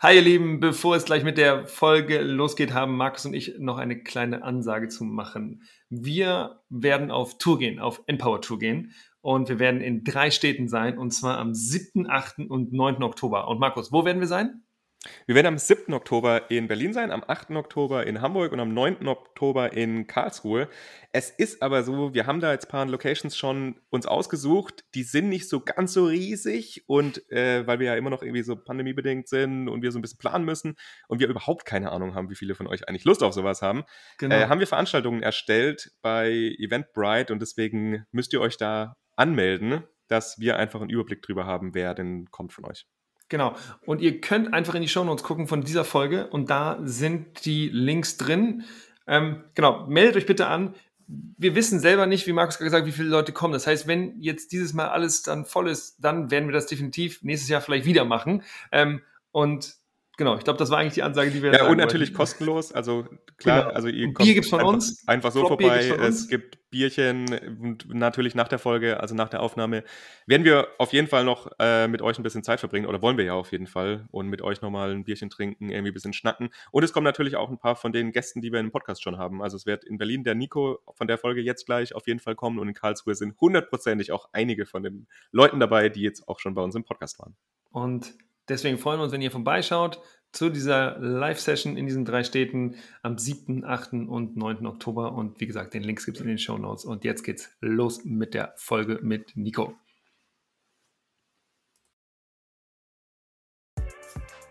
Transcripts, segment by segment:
Hi ihr Lieben, bevor es gleich mit der Folge losgeht, haben Markus und ich noch eine kleine Ansage zu machen. Wir werden auf Tour gehen, auf Empower Tour gehen und wir werden in drei Städten sein und zwar am 7., 8. und 9. Oktober. Und Markus, wo werden wir sein? Wir werden am 7. Oktober in Berlin sein, am 8. Oktober in Hamburg und am 9. Oktober in Karlsruhe. Es ist aber so, wir haben da jetzt ein paar Locations schon uns ausgesucht. Die sind nicht so ganz so riesig und äh, weil wir ja immer noch irgendwie so pandemiebedingt sind und wir so ein bisschen planen müssen und wir überhaupt keine Ahnung haben, wie viele von euch eigentlich Lust auf sowas haben, genau. äh, haben wir Veranstaltungen erstellt bei Eventbrite und deswegen müsst ihr euch da anmelden, dass wir einfach einen Überblick drüber haben, wer denn kommt von euch. Genau. Und ihr könnt einfach in die Shownotes gucken von dieser Folge und da sind die Links drin. Ähm, genau, meldet euch bitte an. Wir wissen selber nicht, wie Markus gerade gesagt wie viele Leute kommen. Das heißt, wenn jetzt dieses Mal alles dann voll ist, dann werden wir das definitiv nächstes Jahr vielleicht wieder machen. Ähm, und Genau, ich glaube, das war eigentlich die Ansage, die wir. Ja, und natürlich wollten. kostenlos. Also klar, genau. also ihr kommt Bier gibt's von einfach, uns. Einfach so vorbei. Es gibt Bierchen und natürlich nach der Folge, also nach der Aufnahme, werden wir auf jeden Fall noch äh, mit euch ein bisschen Zeit verbringen oder wollen wir ja auf jeden Fall und mit euch nochmal ein Bierchen trinken, irgendwie ein bisschen schnacken. Und es kommen natürlich auch ein paar von den Gästen, die wir im Podcast schon haben. Also es wird in Berlin der Nico von der Folge jetzt gleich auf jeden Fall kommen und in Karlsruhe sind hundertprozentig auch einige von den Leuten dabei, die jetzt auch schon bei uns im Podcast waren. Und Deswegen freuen wir uns, wenn ihr vorbeischaut zu dieser Live-Session in diesen drei Städten am 7., 8. und 9. Oktober. Und wie gesagt, den Links gibt es in den Show Notes. Und jetzt geht's los mit der Folge mit Nico.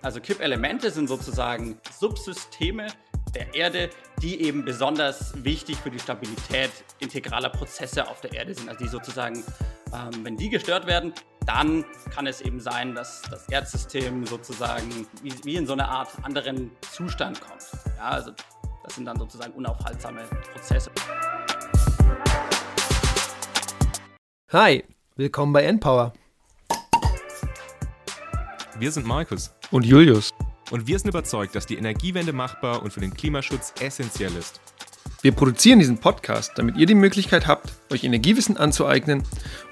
Also Kippelemente sind sozusagen Subsysteme der Erde, die eben besonders wichtig für die Stabilität integraler Prozesse auf der Erde sind. Also die sozusagen, ähm, wenn die gestört werden, dann kann es eben sein, dass das Erdsystem sozusagen wie, wie in so eine Art anderen Zustand kommt. Ja, also das sind dann sozusagen unaufhaltsame Prozesse. Hi, willkommen bei Endpower. Wir sind Markus und Julius. Und wir sind überzeugt, dass die Energiewende machbar und für den Klimaschutz essentiell ist. Wir produzieren diesen Podcast, damit ihr die Möglichkeit habt, euch Energiewissen anzueignen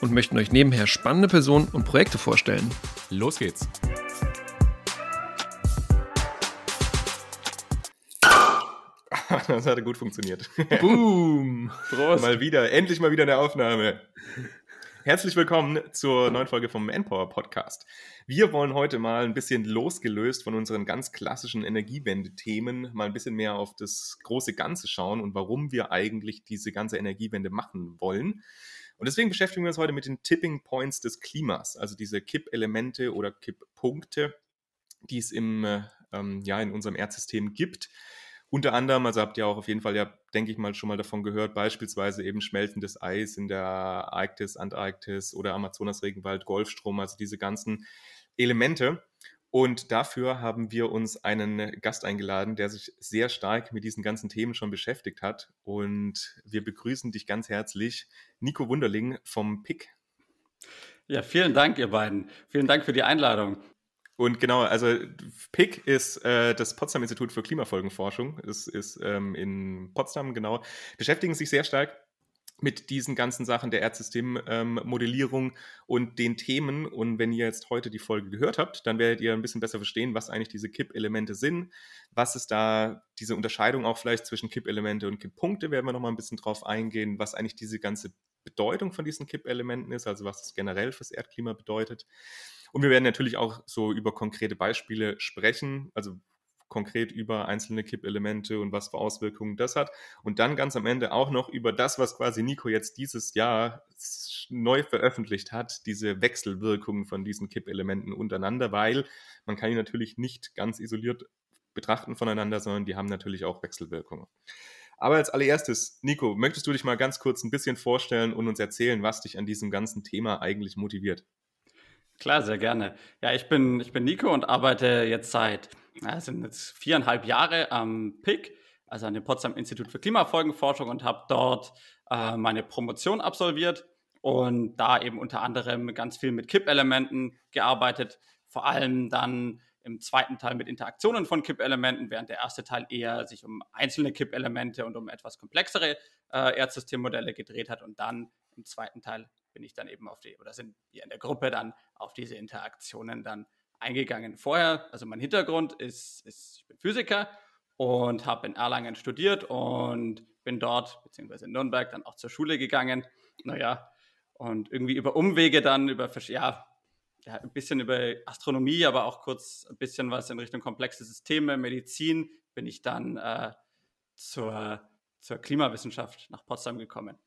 und möchten euch nebenher spannende Personen und Projekte vorstellen. Los geht's! Das hatte gut funktioniert. Boom! Prost! Mal wieder, endlich mal wieder eine Aufnahme. Herzlich willkommen zur neuen Folge vom Manpower Podcast. Wir wollen heute mal ein bisschen losgelöst von unseren ganz klassischen Energiewende-Themen mal ein bisschen mehr auf das große Ganze schauen und warum wir eigentlich diese ganze Energiewende machen wollen. Und deswegen beschäftigen wir uns heute mit den Tipping Points des Klimas, also diese Kippelemente oder Kipppunkte, die es im, ähm, ja, in unserem Erdsystem gibt unter anderem, also habt ihr auch auf jeden Fall ja, denke ich mal, schon mal davon gehört, beispielsweise eben schmelzendes Eis in der Arktis, Antarktis oder Amazonas-Regenwald, Golfstrom, also diese ganzen Elemente. Und dafür haben wir uns einen Gast eingeladen, der sich sehr stark mit diesen ganzen Themen schon beschäftigt hat. Und wir begrüßen dich ganz herzlich, Nico Wunderling vom PIC. Ja, vielen Dank, ihr beiden. Vielen Dank für die Einladung. Und genau, also PIC ist äh, das Potsdam Institut für Klimafolgenforschung. Es ist ähm, in Potsdam, genau. Beschäftigen sich sehr stark mit diesen ganzen Sachen der Erdsystemmodellierung ähm, und den Themen. Und wenn ihr jetzt heute die Folge gehört habt, dann werdet ihr ein bisschen besser verstehen, was eigentlich diese Kipp-Elemente sind. Was ist da diese Unterscheidung auch vielleicht zwischen Kipp-Elemente und Kipppunkte, werden wir nochmal ein bisschen drauf eingehen, was eigentlich diese ganze Bedeutung von diesen Kipp-Elementen ist, also was es generell fürs Erdklima bedeutet. Und wir werden natürlich auch so über konkrete Beispiele sprechen, also konkret über einzelne Kippelemente und was für Auswirkungen das hat. Und dann ganz am Ende auch noch über das, was quasi Nico jetzt dieses Jahr neu veröffentlicht hat, diese Wechselwirkungen von diesen Kippelementen untereinander, weil man kann die natürlich nicht ganz isoliert betrachten voneinander, sondern die haben natürlich auch Wechselwirkungen. Aber als allererstes, Nico, möchtest du dich mal ganz kurz ein bisschen vorstellen und uns erzählen, was dich an diesem ganzen Thema eigentlich motiviert? Klar, sehr gerne. Ja, ich bin, ich bin Nico und arbeite jetzt seit, ja, sind jetzt viereinhalb Jahre am PIC, also an dem Potsdam Institut für Klimafolgenforschung und habe dort äh, meine Promotion absolviert und da eben unter anderem ganz viel mit Kippelementen gearbeitet, vor allem dann im zweiten Teil mit Interaktionen von Kippelementen, während der erste Teil eher sich um einzelne Kippelemente und um etwas komplexere äh, Erdsystemmodelle gedreht hat und dann im zweiten Teil bin ich dann eben auf die, oder sind wir in der Gruppe dann auf diese Interaktionen dann eingegangen. Vorher, also mein Hintergrund ist, ist ich bin Physiker und habe in Erlangen studiert und bin dort, beziehungsweise in Nürnberg, dann auch zur Schule gegangen. Naja, und irgendwie über Umwege dann, über, ja, ja, ein bisschen über Astronomie, aber auch kurz ein bisschen was in Richtung komplexe Systeme, Medizin, bin ich dann äh, zur, zur Klimawissenschaft nach Potsdam gekommen.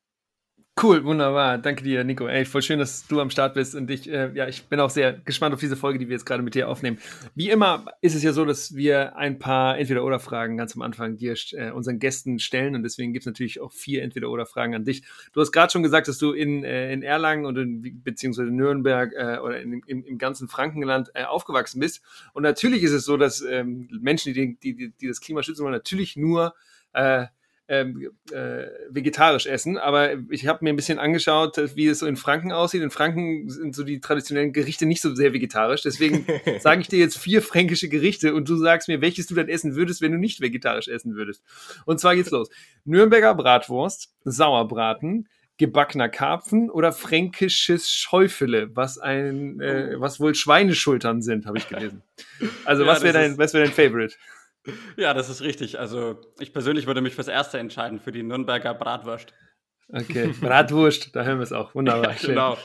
Cool, wunderbar. Danke dir, Nico. Ey, voll schön, dass du am Start bist und ich, äh, ja, ich bin auch sehr gespannt auf diese Folge, die wir jetzt gerade mit dir aufnehmen. Wie immer ist es ja so, dass wir ein paar Entweder-Oder-Fragen ganz am Anfang dir äh, unseren Gästen stellen und deswegen gibt es natürlich auch vier Entweder-Oder-Fragen an dich. Du hast gerade schon gesagt, dass du in, äh, in Erlangen und in, beziehungsweise Nürnberg äh, oder in, im, im ganzen Frankenland äh, aufgewachsen bist. Und natürlich ist es so, dass ähm, Menschen, die, die, die das Klima schützen wollen, natürlich nur äh, ähm, äh, vegetarisch essen, aber ich habe mir ein bisschen angeschaut, wie es so in Franken aussieht. In Franken sind so die traditionellen Gerichte nicht so sehr vegetarisch. Deswegen sage ich dir jetzt vier fränkische Gerichte und du sagst mir, welches du dann essen würdest, wenn du nicht vegetarisch essen würdest. Und zwar geht's los. Nürnberger Bratwurst, Sauerbraten, gebackener Karpfen oder fränkisches Schäufele, was ein, äh, was wohl Schweineschultern sind, habe ich gelesen. Also ja, was wäre dein, was wäre dein Favorite? Ja, das ist richtig. Also ich persönlich würde mich fürs Erste entscheiden, für die Nürnberger Bratwurst. Okay, Bratwurst, da hören wir es auch. Wunderbar. Ja, genau.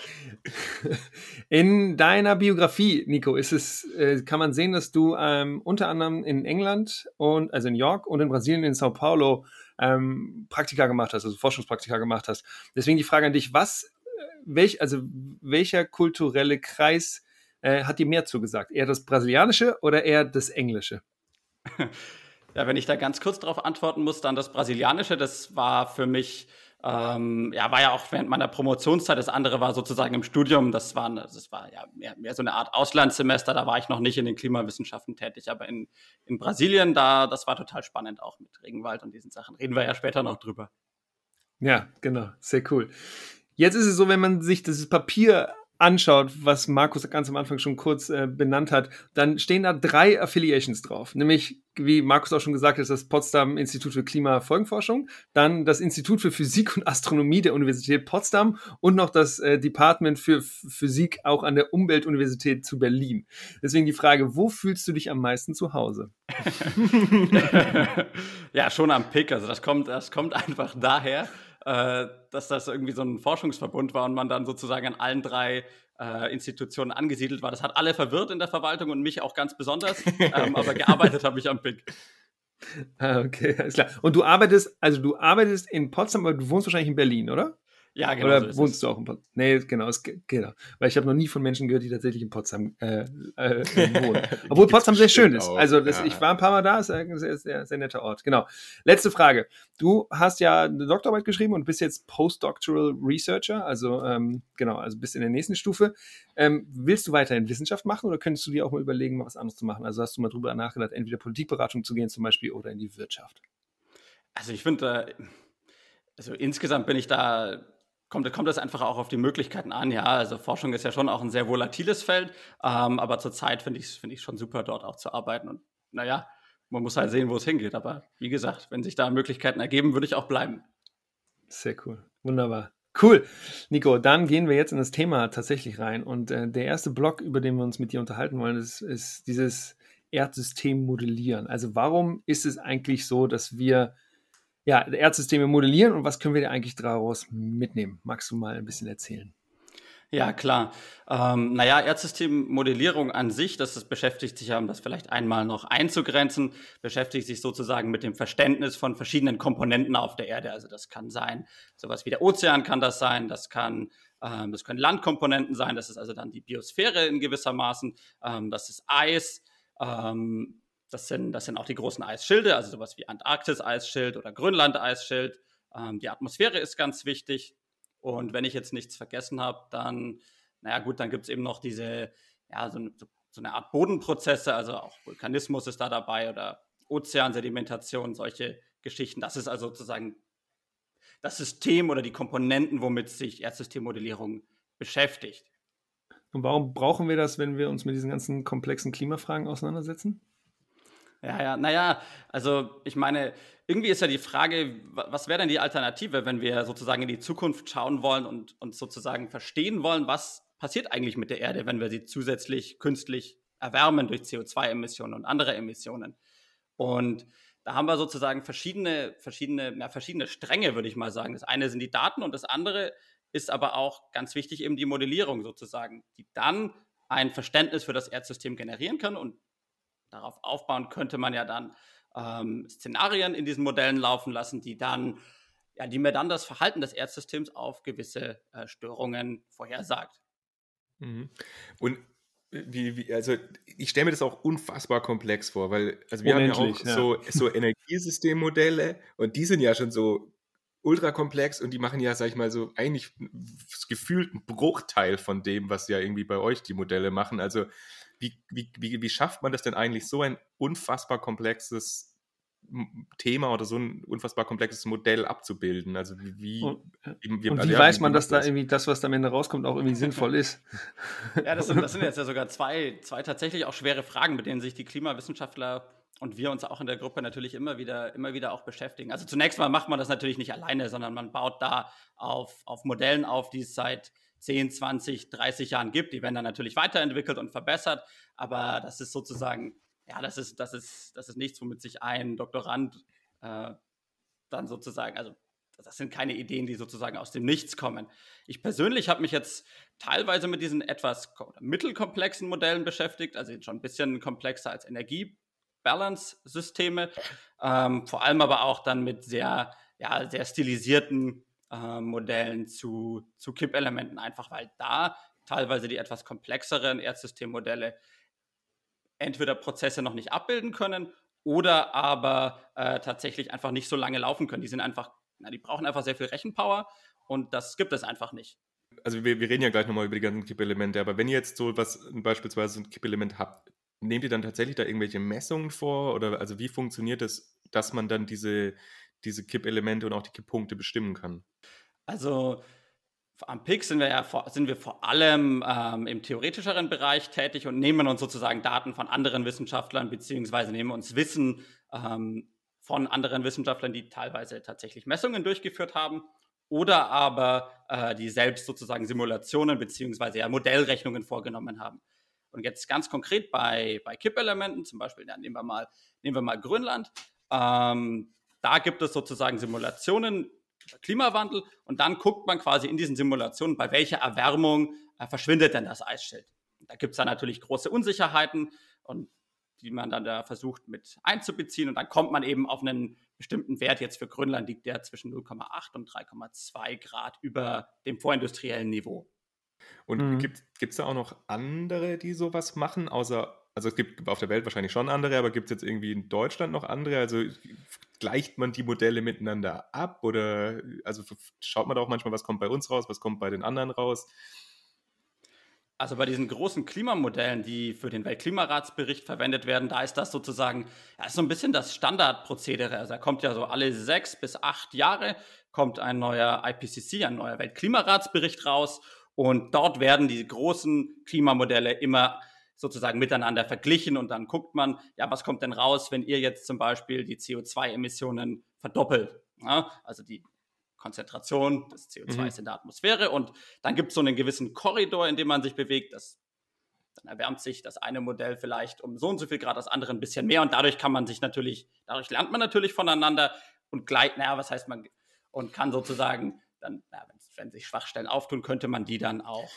In deiner Biografie, Nico, ist es, äh, kann man sehen, dass du ähm, unter anderem in England und also in York und in Brasilien in Sao Paulo ähm, Praktika gemacht hast, also Forschungspraktika gemacht hast. Deswegen die Frage an dich: Was, äh, welch, also welcher kulturelle Kreis äh, hat dir mehr zugesagt? Eher das Brasilianische oder eher das Englische? Ja, wenn ich da ganz kurz darauf antworten muss, dann das Brasilianische, das war für mich, ähm, ja, war ja auch während meiner Promotionszeit, das andere war sozusagen im Studium, das war, das war ja mehr, mehr so eine Art Auslandssemester, da war ich noch nicht in den Klimawissenschaften tätig, aber in, in Brasilien, da, das war total spannend auch mit Regenwald und diesen Sachen. Reden wir ja später noch drüber. Ja, genau, sehr cool. Jetzt ist es so, wenn man sich das Papier anschaut, was Markus ganz am Anfang schon kurz äh, benannt hat, dann stehen da drei Affiliations drauf. Nämlich, wie Markus auch schon gesagt hat, das Potsdam Institut für Klimafolgenforschung, dann das Institut für Physik und Astronomie der Universität Potsdam und noch das äh, Department für Physik auch an der Umweltuniversität zu Berlin. Deswegen die Frage, wo fühlst du dich am meisten zu Hause? ja, schon am Pick. Also das kommt, das kommt einfach daher, äh, dass das irgendwie so ein Forschungsverbund war und man dann sozusagen an allen drei äh, Institutionen angesiedelt war. Das hat alle verwirrt in der Verwaltung und mich auch ganz besonders, ähm, aber gearbeitet habe ich am PIC. Ah, okay, alles klar. Und du arbeitest, also du arbeitest in Potsdam, aber du wohnst wahrscheinlich in Berlin, oder? Ja, genau. Oder so wohnst du auch in Potsdam? Nee, genau, es, genau. Weil ich habe noch nie von Menschen gehört, die tatsächlich in Potsdam äh, äh, wohnen. Obwohl Potsdam sehr schön ist. Auch. Also das, ja. ich war ein paar Mal da, ist ein sehr, sehr, sehr netter Ort. Genau. Letzte Frage. Du hast ja eine Doktorarbeit geschrieben und bist jetzt Postdoctoral Researcher, also ähm, genau, also bist in der nächsten Stufe. Ähm, willst du weiterhin Wissenschaft machen oder könntest du dir auch mal überlegen, mal was anderes zu machen? Also hast du mal drüber nachgedacht, entweder Politikberatung zu gehen zum Beispiel oder in die Wirtschaft? Also ich finde, äh, also insgesamt bin ich da kommt, kommt es einfach auch auf die Möglichkeiten an. Ja, also Forschung ist ja schon auch ein sehr volatiles Feld, ähm, aber zurzeit finde ich es find schon super, dort auch zu arbeiten. Und naja, man muss halt sehen, wo es hingeht. Aber wie gesagt, wenn sich da Möglichkeiten ergeben, würde ich auch bleiben. Sehr cool. Wunderbar. Cool. Nico, dann gehen wir jetzt in das Thema tatsächlich rein. Und äh, der erste Block, über den wir uns mit dir unterhalten wollen, ist, ist dieses Erdsystem modellieren. Also warum ist es eigentlich so, dass wir ja, Erdsysteme modellieren und was können wir da eigentlich daraus mitnehmen? Magst du mal ein bisschen erzählen? Ja, klar. Ähm, naja, Erdsystemmodellierung an sich, das ist, beschäftigt sich ja, um das vielleicht einmal noch einzugrenzen, beschäftigt sich sozusagen mit dem Verständnis von verschiedenen Komponenten auf der Erde. Also das kann sein, sowas wie der Ozean kann das sein, das kann ähm, das können Landkomponenten sein, das ist also dann die Biosphäre in gewissermaßen, ähm, das ist Eis, ähm, das sind, das sind auch die großen Eisschilde, also sowas wie Antarktis-Eisschild oder Grönland-Eisschild. Ähm, die Atmosphäre ist ganz wichtig. Und wenn ich jetzt nichts vergessen habe, dann, naja gut, dann gibt es eben noch diese, ja, so, so, eine Art Bodenprozesse, also auch Vulkanismus ist da dabei oder Ozeansedimentation, solche Geschichten. Das ist also sozusagen das System oder die Komponenten, womit sich Erdsystemmodellierung beschäftigt. Und warum brauchen wir das, wenn wir uns mit diesen ganzen komplexen Klimafragen auseinandersetzen? Ja, ja, naja, also ich meine, irgendwie ist ja die Frage, was wäre denn die Alternative, wenn wir sozusagen in die Zukunft schauen wollen und, und sozusagen verstehen wollen, was passiert eigentlich mit der Erde, wenn wir sie zusätzlich künstlich erwärmen durch CO2-Emissionen und andere Emissionen. Und da haben wir sozusagen verschiedene, verschiedene, ja, verschiedene Stränge, würde ich mal sagen. Das eine sind die Daten und das andere ist aber auch ganz wichtig eben die Modellierung sozusagen, die dann ein Verständnis für das Erdsystem generieren kann und darauf aufbauen könnte man ja dann ähm, Szenarien in diesen Modellen laufen lassen, die dann, ja, die mir dann das Verhalten des Erdsystems auf gewisse äh, Störungen vorhersagt. Mhm. Und wie, wie, also ich stelle mir das auch unfassbar komplex vor, weil also wir Unendlich, haben ja auch ja. So, so Energiesystemmodelle und die sind ja schon so ultra komplex und die machen ja, sag ich mal, so eigentlich gefühlt einen Bruchteil von dem, was ja irgendwie bei euch die Modelle machen. Also wie, wie, wie, wie schafft man das denn eigentlich, so ein unfassbar komplexes Thema oder so ein unfassbar komplexes Modell abzubilden. Also wie, und, wie, wie, und also wie weiß man, dass da irgendwie das, was da am Ende rauskommt, auch irgendwie sinnvoll ist? Ja, das sind, das sind jetzt ja sogar zwei, zwei tatsächlich auch schwere Fragen, mit denen sich die Klimawissenschaftler und wir uns auch in der Gruppe natürlich immer wieder, immer wieder auch beschäftigen. Also zunächst mal macht man das natürlich nicht alleine, sondern man baut da auf, auf Modellen auf, die es seit 10, 20, 30 Jahren gibt. Die werden dann natürlich weiterentwickelt und verbessert, aber das ist sozusagen ja, das ist, das ist, das ist nichts, womit sich ein Doktorand äh, dann sozusagen, also das sind keine Ideen, die sozusagen aus dem Nichts kommen. Ich persönlich habe mich jetzt teilweise mit diesen etwas mittelkomplexen Modellen beschäftigt, also schon ein bisschen komplexer als Energiebalance-Systeme, ähm, vor allem aber auch dann mit sehr, ja, sehr stilisierten äh, Modellen zu, zu Kippelementen, einfach weil da teilweise die etwas komplexeren Erdsystemmodelle entweder Prozesse noch nicht abbilden können oder aber äh, tatsächlich einfach nicht so lange laufen können. Die sind einfach, na, die brauchen einfach sehr viel Rechenpower und das gibt es einfach nicht. Also wir, wir reden ja gleich nochmal über die ganzen Kippelemente, aber wenn ihr jetzt so was beispielsweise ein Kippelement habt, nehmt ihr dann tatsächlich da irgendwelche Messungen vor oder also wie funktioniert es, dass man dann diese, diese Kippelemente und auch die Kipppunkte bestimmen kann? Also am PIC sind wir ja vor, sind wir vor allem ähm, im theoretischeren Bereich tätig und nehmen uns sozusagen Daten von anderen Wissenschaftlern beziehungsweise nehmen uns Wissen ähm, von anderen Wissenschaftlern, die teilweise tatsächlich Messungen durchgeführt haben oder aber äh, die selbst sozusagen Simulationen beziehungsweise ja Modellrechnungen vorgenommen haben. Und jetzt ganz konkret bei, bei Kippelementen, zum Beispiel, ja, nehmen, wir mal, nehmen wir mal Grönland, ähm, da gibt es sozusagen Simulationen, Klimawandel und dann guckt man quasi in diesen Simulationen, bei welcher Erwärmung äh, verschwindet denn das Eisschild. Da gibt es dann natürlich große Unsicherheiten und die man dann da versucht mit einzubeziehen und dann kommt man eben auf einen bestimmten Wert. Jetzt für Grönland liegt der zwischen 0,8 und 3,2 Grad über dem vorindustriellen Niveau. Und mhm. gibt es da auch noch andere, die sowas machen, außer also es gibt auf der Welt wahrscheinlich schon andere, aber gibt es jetzt irgendwie in Deutschland noch andere? Also gleicht man die Modelle miteinander ab oder also schaut man da auch manchmal, was kommt bei uns raus, was kommt bei den anderen raus? Also bei diesen großen Klimamodellen, die für den Weltklimaratsbericht verwendet werden, da ist das sozusagen ja, ist so ein bisschen das Standardprozedere. Also da kommt ja so alle sechs bis acht Jahre kommt ein neuer IPCC, ein neuer Weltklimaratsbericht raus und dort werden die großen Klimamodelle immer sozusagen miteinander verglichen und dann guckt man, ja, was kommt denn raus, wenn ihr jetzt zum Beispiel die CO2-Emissionen verdoppelt? Ja, also die Konzentration des CO2 mhm. in der Atmosphäre und dann gibt es so einen gewissen Korridor, in dem man sich bewegt. Das, dann erwärmt sich das eine Modell vielleicht um so und so viel Grad, das andere ein bisschen mehr und dadurch kann man sich natürlich, dadurch lernt man natürlich voneinander und gleich, naja, was heißt man, und kann sozusagen dann, na, wenn sich Schwachstellen auftun, könnte man die dann auch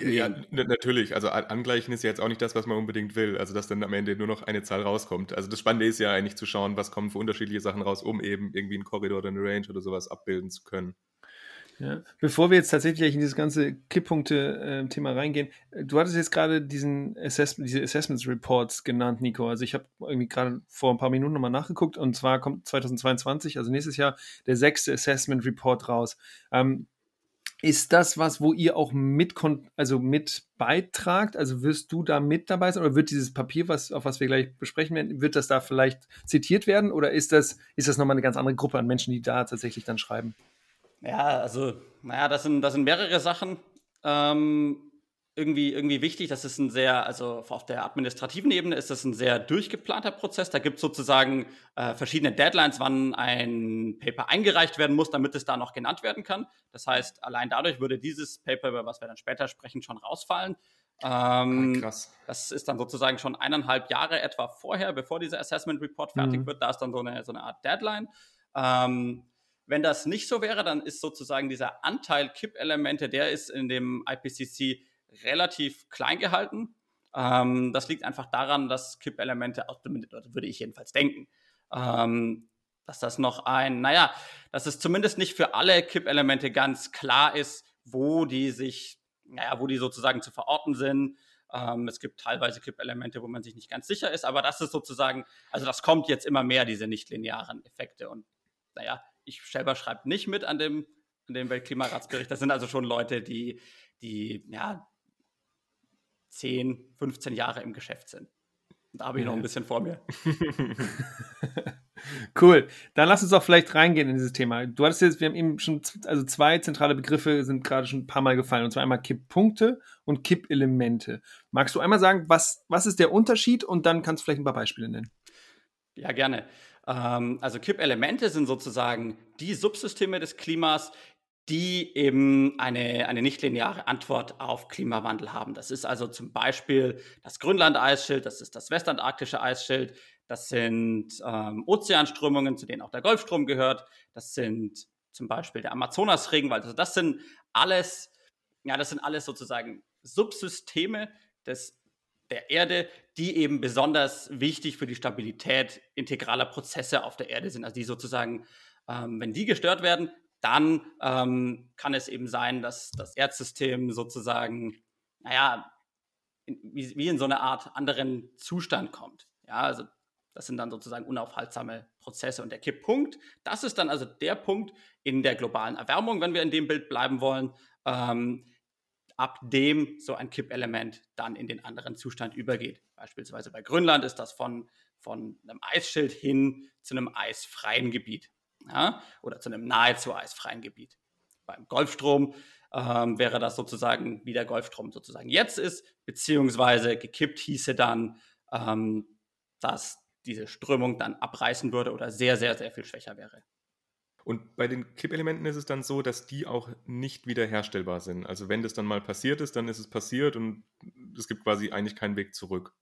ja, natürlich. Also angleichen ist ja jetzt auch nicht das, was man unbedingt will. Also dass dann am Ende nur noch eine Zahl rauskommt. Also das Spannende ist ja eigentlich zu schauen, was kommen für unterschiedliche Sachen raus, um eben irgendwie einen Korridor oder eine Range oder sowas abbilden zu können. Ja. Bevor wir jetzt tatsächlich in dieses ganze Kipppunkte-Thema äh, reingehen, du hattest jetzt gerade diesen Assessment, diese Assessments Reports genannt, Nico. Also ich habe irgendwie gerade vor ein paar Minuten nochmal nachgeguckt und zwar kommt 2022, also nächstes Jahr, der sechste Assessment Report raus. Ähm, ist das was, wo ihr auch mit, also mit beitragt? Also wirst du da mit dabei sein oder wird dieses Papier, was, auf was wir gleich besprechen werden, wird das da vielleicht zitiert werden oder ist das, ist das nochmal eine ganz andere Gruppe an Menschen, die da tatsächlich dann schreiben? Ja, also, naja, das sind, das sind mehrere Sachen. Ähm, irgendwie, irgendwie wichtig. Das ist ein sehr, also auf der administrativen Ebene ist das ein sehr durchgeplanter Prozess. Da gibt es sozusagen äh, verschiedene Deadlines, wann ein Paper eingereicht werden muss, damit es da noch genannt werden kann. Das heißt, allein dadurch würde dieses Paper, über was wir dann später sprechen, schon rausfallen. Ähm, ah, krass. Das ist dann sozusagen schon eineinhalb Jahre etwa vorher, bevor dieser Assessment Report fertig mhm. wird. Da ist dann so eine, so eine Art Deadline. Ähm, wenn das nicht so wäre, dann ist sozusagen dieser Anteil Kippelemente, der ist in dem IPCC relativ klein gehalten. Ähm, das liegt einfach daran, dass Kippelemente, würde ich jedenfalls denken, ähm, dass das noch ein, naja, dass es zumindest nicht für alle Kippelemente ganz klar ist, wo die sich, naja, wo die sozusagen zu verorten sind. Ähm, es gibt teilweise Kippelemente, wo man sich nicht ganz sicher ist, aber das ist sozusagen, also das kommt jetzt immer mehr, diese nichtlinearen Effekte. Und naja, ich selber schreibe nicht mit an dem, an dem Weltklimaratsbericht. Das sind also schon Leute, die, die ja, 10, 15 Jahre im Geschäft sind. Und da habe ich noch ein bisschen vor mir. cool. Dann lass uns auch vielleicht reingehen in dieses Thema. Du hattest jetzt, wir haben eben schon, also zwei zentrale Begriffe sind gerade schon ein paar Mal gefallen. Und zwar einmal Kipppunkte und Kippelemente. Magst du einmal sagen, was, was ist der Unterschied? Und dann kannst du vielleicht ein paar Beispiele nennen. Ja, gerne. Ähm, also Kippelemente sind sozusagen die Subsysteme des Klimas, die eben eine, eine nichtlineare Antwort auf Klimawandel haben. Das ist also zum Beispiel das Grönland-Eisschild, das ist das westantarktische Eisschild, das sind ähm, Ozeanströmungen, zu denen auch der Golfstrom gehört, das sind zum Beispiel der Amazonas-Regenwald. Also das sind alles, ja, das sind alles sozusagen Subsysteme des der Erde, die eben besonders wichtig für die Stabilität integraler Prozesse auf der Erde sind. Also die sozusagen, ähm, wenn die gestört werden, dann ähm, kann es eben sein, dass das Erdsystem sozusagen, naja, in, wie, wie in so eine Art anderen Zustand kommt. Ja, also das sind dann sozusagen unaufhaltsame Prozesse. Und der Kipppunkt, das ist dann also der Punkt in der globalen Erwärmung, wenn wir in dem Bild bleiben wollen, ähm, ab dem so ein Kippelement dann in den anderen Zustand übergeht. Beispielsweise bei Grönland ist das von, von einem Eisschild hin zu einem eisfreien Gebiet ja? oder zu einem nahezu eisfreien Gebiet. Beim Golfstrom ähm, wäre das sozusagen, wie der Golfstrom sozusagen jetzt ist, beziehungsweise gekippt hieße dann, ähm, dass diese Strömung dann abreißen würde oder sehr, sehr, sehr viel schwächer wäre. Und bei den Kippelementen ist es dann so, dass die auch nicht wiederherstellbar sind. Also wenn das dann mal passiert ist, dann ist es passiert und es gibt quasi eigentlich keinen Weg zurück.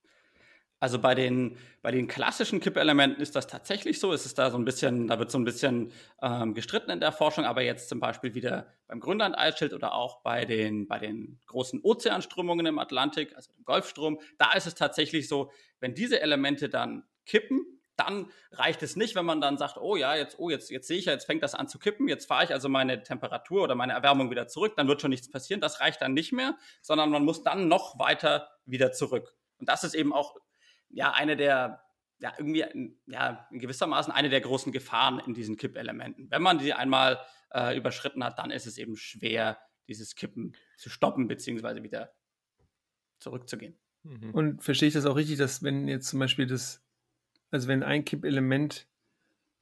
Also bei den, bei den klassischen Kippelementen ist das tatsächlich so. Es ist da so ein bisschen, da wird so ein bisschen ähm, gestritten in der Forschung, aber jetzt zum Beispiel wieder beim Grönland-Eisschild oder auch bei den, bei den großen Ozeanströmungen im Atlantik, also dem Golfstrom, da ist es tatsächlich so, wenn diese Elemente dann kippen, dann reicht es nicht, wenn man dann sagt, oh ja, jetzt, oh, jetzt, jetzt sehe ich ja, jetzt fängt das an zu kippen, jetzt fahre ich also meine Temperatur oder meine Erwärmung wieder zurück, dann wird schon nichts passieren. Das reicht dann nicht mehr, sondern man muss dann noch weiter wieder zurück. Und das ist eben auch ja eine der, ja, irgendwie, ja, in gewissermaßen eine der großen Gefahren in diesen Kippelementen. Wenn man die einmal äh, überschritten hat, dann ist es eben schwer, dieses Kippen zu stoppen, beziehungsweise wieder zurückzugehen. Mhm. Und verstehe ich das auch richtig, dass wenn jetzt zum Beispiel das, also wenn ein Kippelement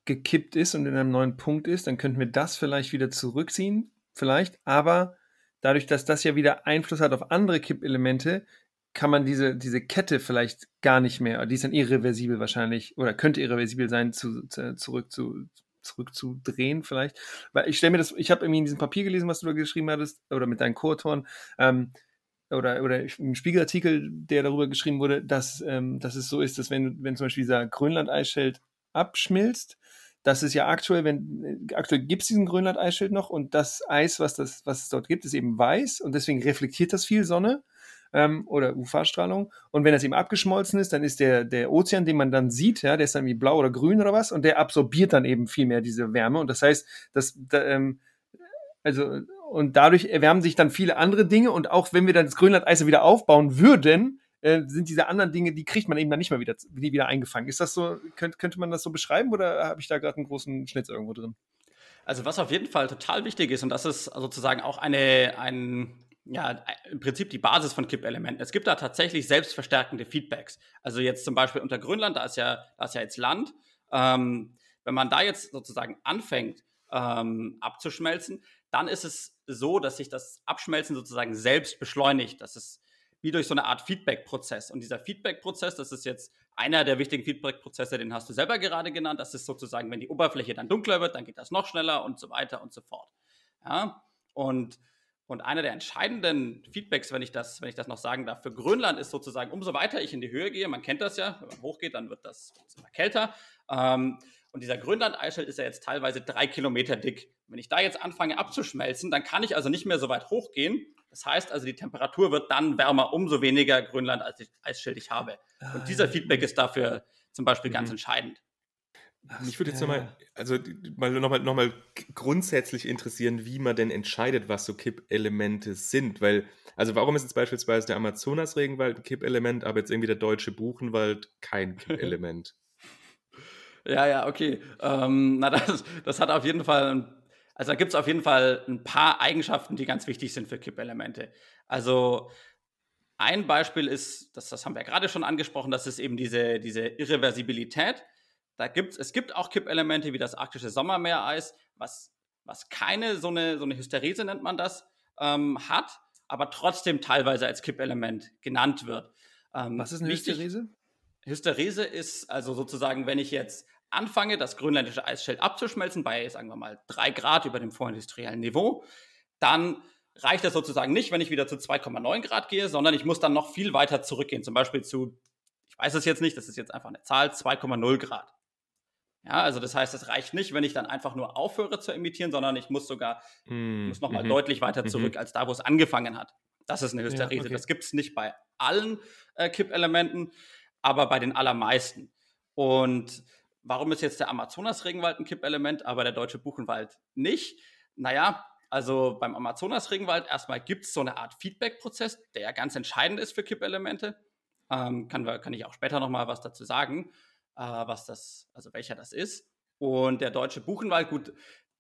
gekippt ist und in einem neuen Punkt ist, dann könnten wir das vielleicht wieder zurückziehen, vielleicht, aber dadurch, dass das ja wieder Einfluss hat auf andere Kippelemente, kann man diese, diese Kette vielleicht gar nicht mehr, die ist dann irreversibel wahrscheinlich, oder könnte irreversibel sein, zu, zu, zurück zu, zurückzudrehen vielleicht. Weil ich stelle mir das, ich habe irgendwie in diesem Papier gelesen, was du da geschrieben hattest, oder mit deinen Co-Autoren, ähm, oder, oder im Spiegelartikel, der darüber geschrieben wurde, dass, ähm, dass es so ist, dass wenn, wenn zum Beispiel dieser Grönland-Eisschild abschmilzt, das ist ja aktuell, wenn aktuell gibt es diesen Grönland-Eisschild noch und das Eis, was, das, was es dort gibt, ist eben weiß und deswegen reflektiert das viel Sonne ähm, oder UV-Strahlung. Und wenn das eben abgeschmolzen ist, dann ist der, der Ozean, den man dann sieht, ja, der ist dann wie blau oder grün oder was, und der absorbiert dann eben viel mehr diese Wärme. Und das heißt, dass, da, ähm, also, und dadurch erwärmen sich dann viele andere Dinge. Und auch wenn wir dann das Grönland-Eis wieder aufbauen würden, äh, sind diese anderen Dinge, die kriegt man eben dann nicht mehr wieder, wieder eingefangen. Ist das so, könnt, könnte man das so beschreiben oder habe ich da gerade einen großen Schnitz irgendwo drin? Also was auf jeden Fall total wichtig ist, und das ist sozusagen auch eine, ein, ja, im Prinzip die Basis von Kippelementen. Es gibt da tatsächlich selbstverstärkende Feedbacks. Also jetzt zum Beispiel unter Grönland, da ist ja, da ist ja jetzt Land. Ähm, wenn man da jetzt sozusagen anfängt ähm, abzuschmelzen, dann ist es so, dass sich das Abschmelzen sozusagen selbst beschleunigt. Das ist wie durch so eine Art Feedback-Prozess. Und dieser Feedback-Prozess, das ist jetzt einer der wichtigen Feedback-Prozesse, den hast du selber gerade genannt. Das ist sozusagen, wenn die Oberfläche dann dunkler wird, dann geht das noch schneller und so weiter und so fort. Ja? Und Und einer der entscheidenden Feedbacks, wenn ich das, wenn ich das noch sagen darf, für Grönland ist sozusagen, umso weiter ich in die Höhe gehe, man kennt das ja, wenn man hochgeht, dann wird das immer kälter. Ähm, und dieser Grönland-Eisschild ist ja jetzt teilweise drei Kilometer dick. Wenn ich da jetzt anfange abzuschmelzen, dann kann ich also nicht mehr so weit hochgehen. Das heißt also, die Temperatur wird dann wärmer, umso weniger Grönland-Eisschild ich habe. Und dieser ah, Feedback ist dafür zum Beispiel mhm. ganz entscheidend. Mich würde jetzt nochmal, also mal nochmal noch mal grundsätzlich interessieren, wie man denn entscheidet, was so Kippelemente sind. Weil, also warum ist jetzt beispielsweise der Amazonas-Regenwald ein Kippelement, aber jetzt irgendwie der deutsche Buchenwald kein Kippelement? ja, ja, okay. Ähm, na, das, das hat auf jeden Fall, also da gibt es auf jeden Fall ein paar Eigenschaften, die ganz wichtig sind für Kippelemente. Also ein Beispiel ist, das, das haben wir gerade schon angesprochen, das ist eben diese, diese Irreversibilität. Da gibt's, es gibt auch Kippelemente wie das arktische Sommermeereis, was, was keine so eine, so eine Hysterese nennt man das, ähm, hat, aber trotzdem teilweise als Kippelement genannt wird. Ähm, was ist eine wichtig, Hysterese? Hysterese ist also sozusagen, wenn ich jetzt anfange, das grönländische Eisschild abzuschmelzen bei, sagen wir mal, drei Grad über dem vorindustriellen Niveau, dann reicht das sozusagen nicht, wenn ich wieder zu 2,9 Grad gehe, sondern ich muss dann noch viel weiter zurückgehen, zum Beispiel zu, ich weiß es jetzt nicht, das ist jetzt einfach eine Zahl, 2,0 Grad. Ja, also das heißt, es reicht nicht, wenn ich dann einfach nur aufhöre zu emittieren, sondern ich muss sogar, mm, muss nochmal mm deutlich weiter mhm. zurück mm als da, wo es angefangen hat. Das ist eine Hysterese. Ja, okay. Das gibt es nicht bei allen äh, Kippelementen, aber bei den allermeisten. Und warum ist jetzt der Amazonas-Regenwald ein Kippelement, aber der deutsche Buchenwald nicht? Naja, also beim Amazonas-Regenwald erstmal gibt es so eine Art Feedback-Prozess, der ja ganz entscheidend ist für Kippelemente. Ähm, kann, kann ich auch später nochmal was dazu sagen äh, was das, also welcher das ist. Und der deutsche Buchenwald, gut,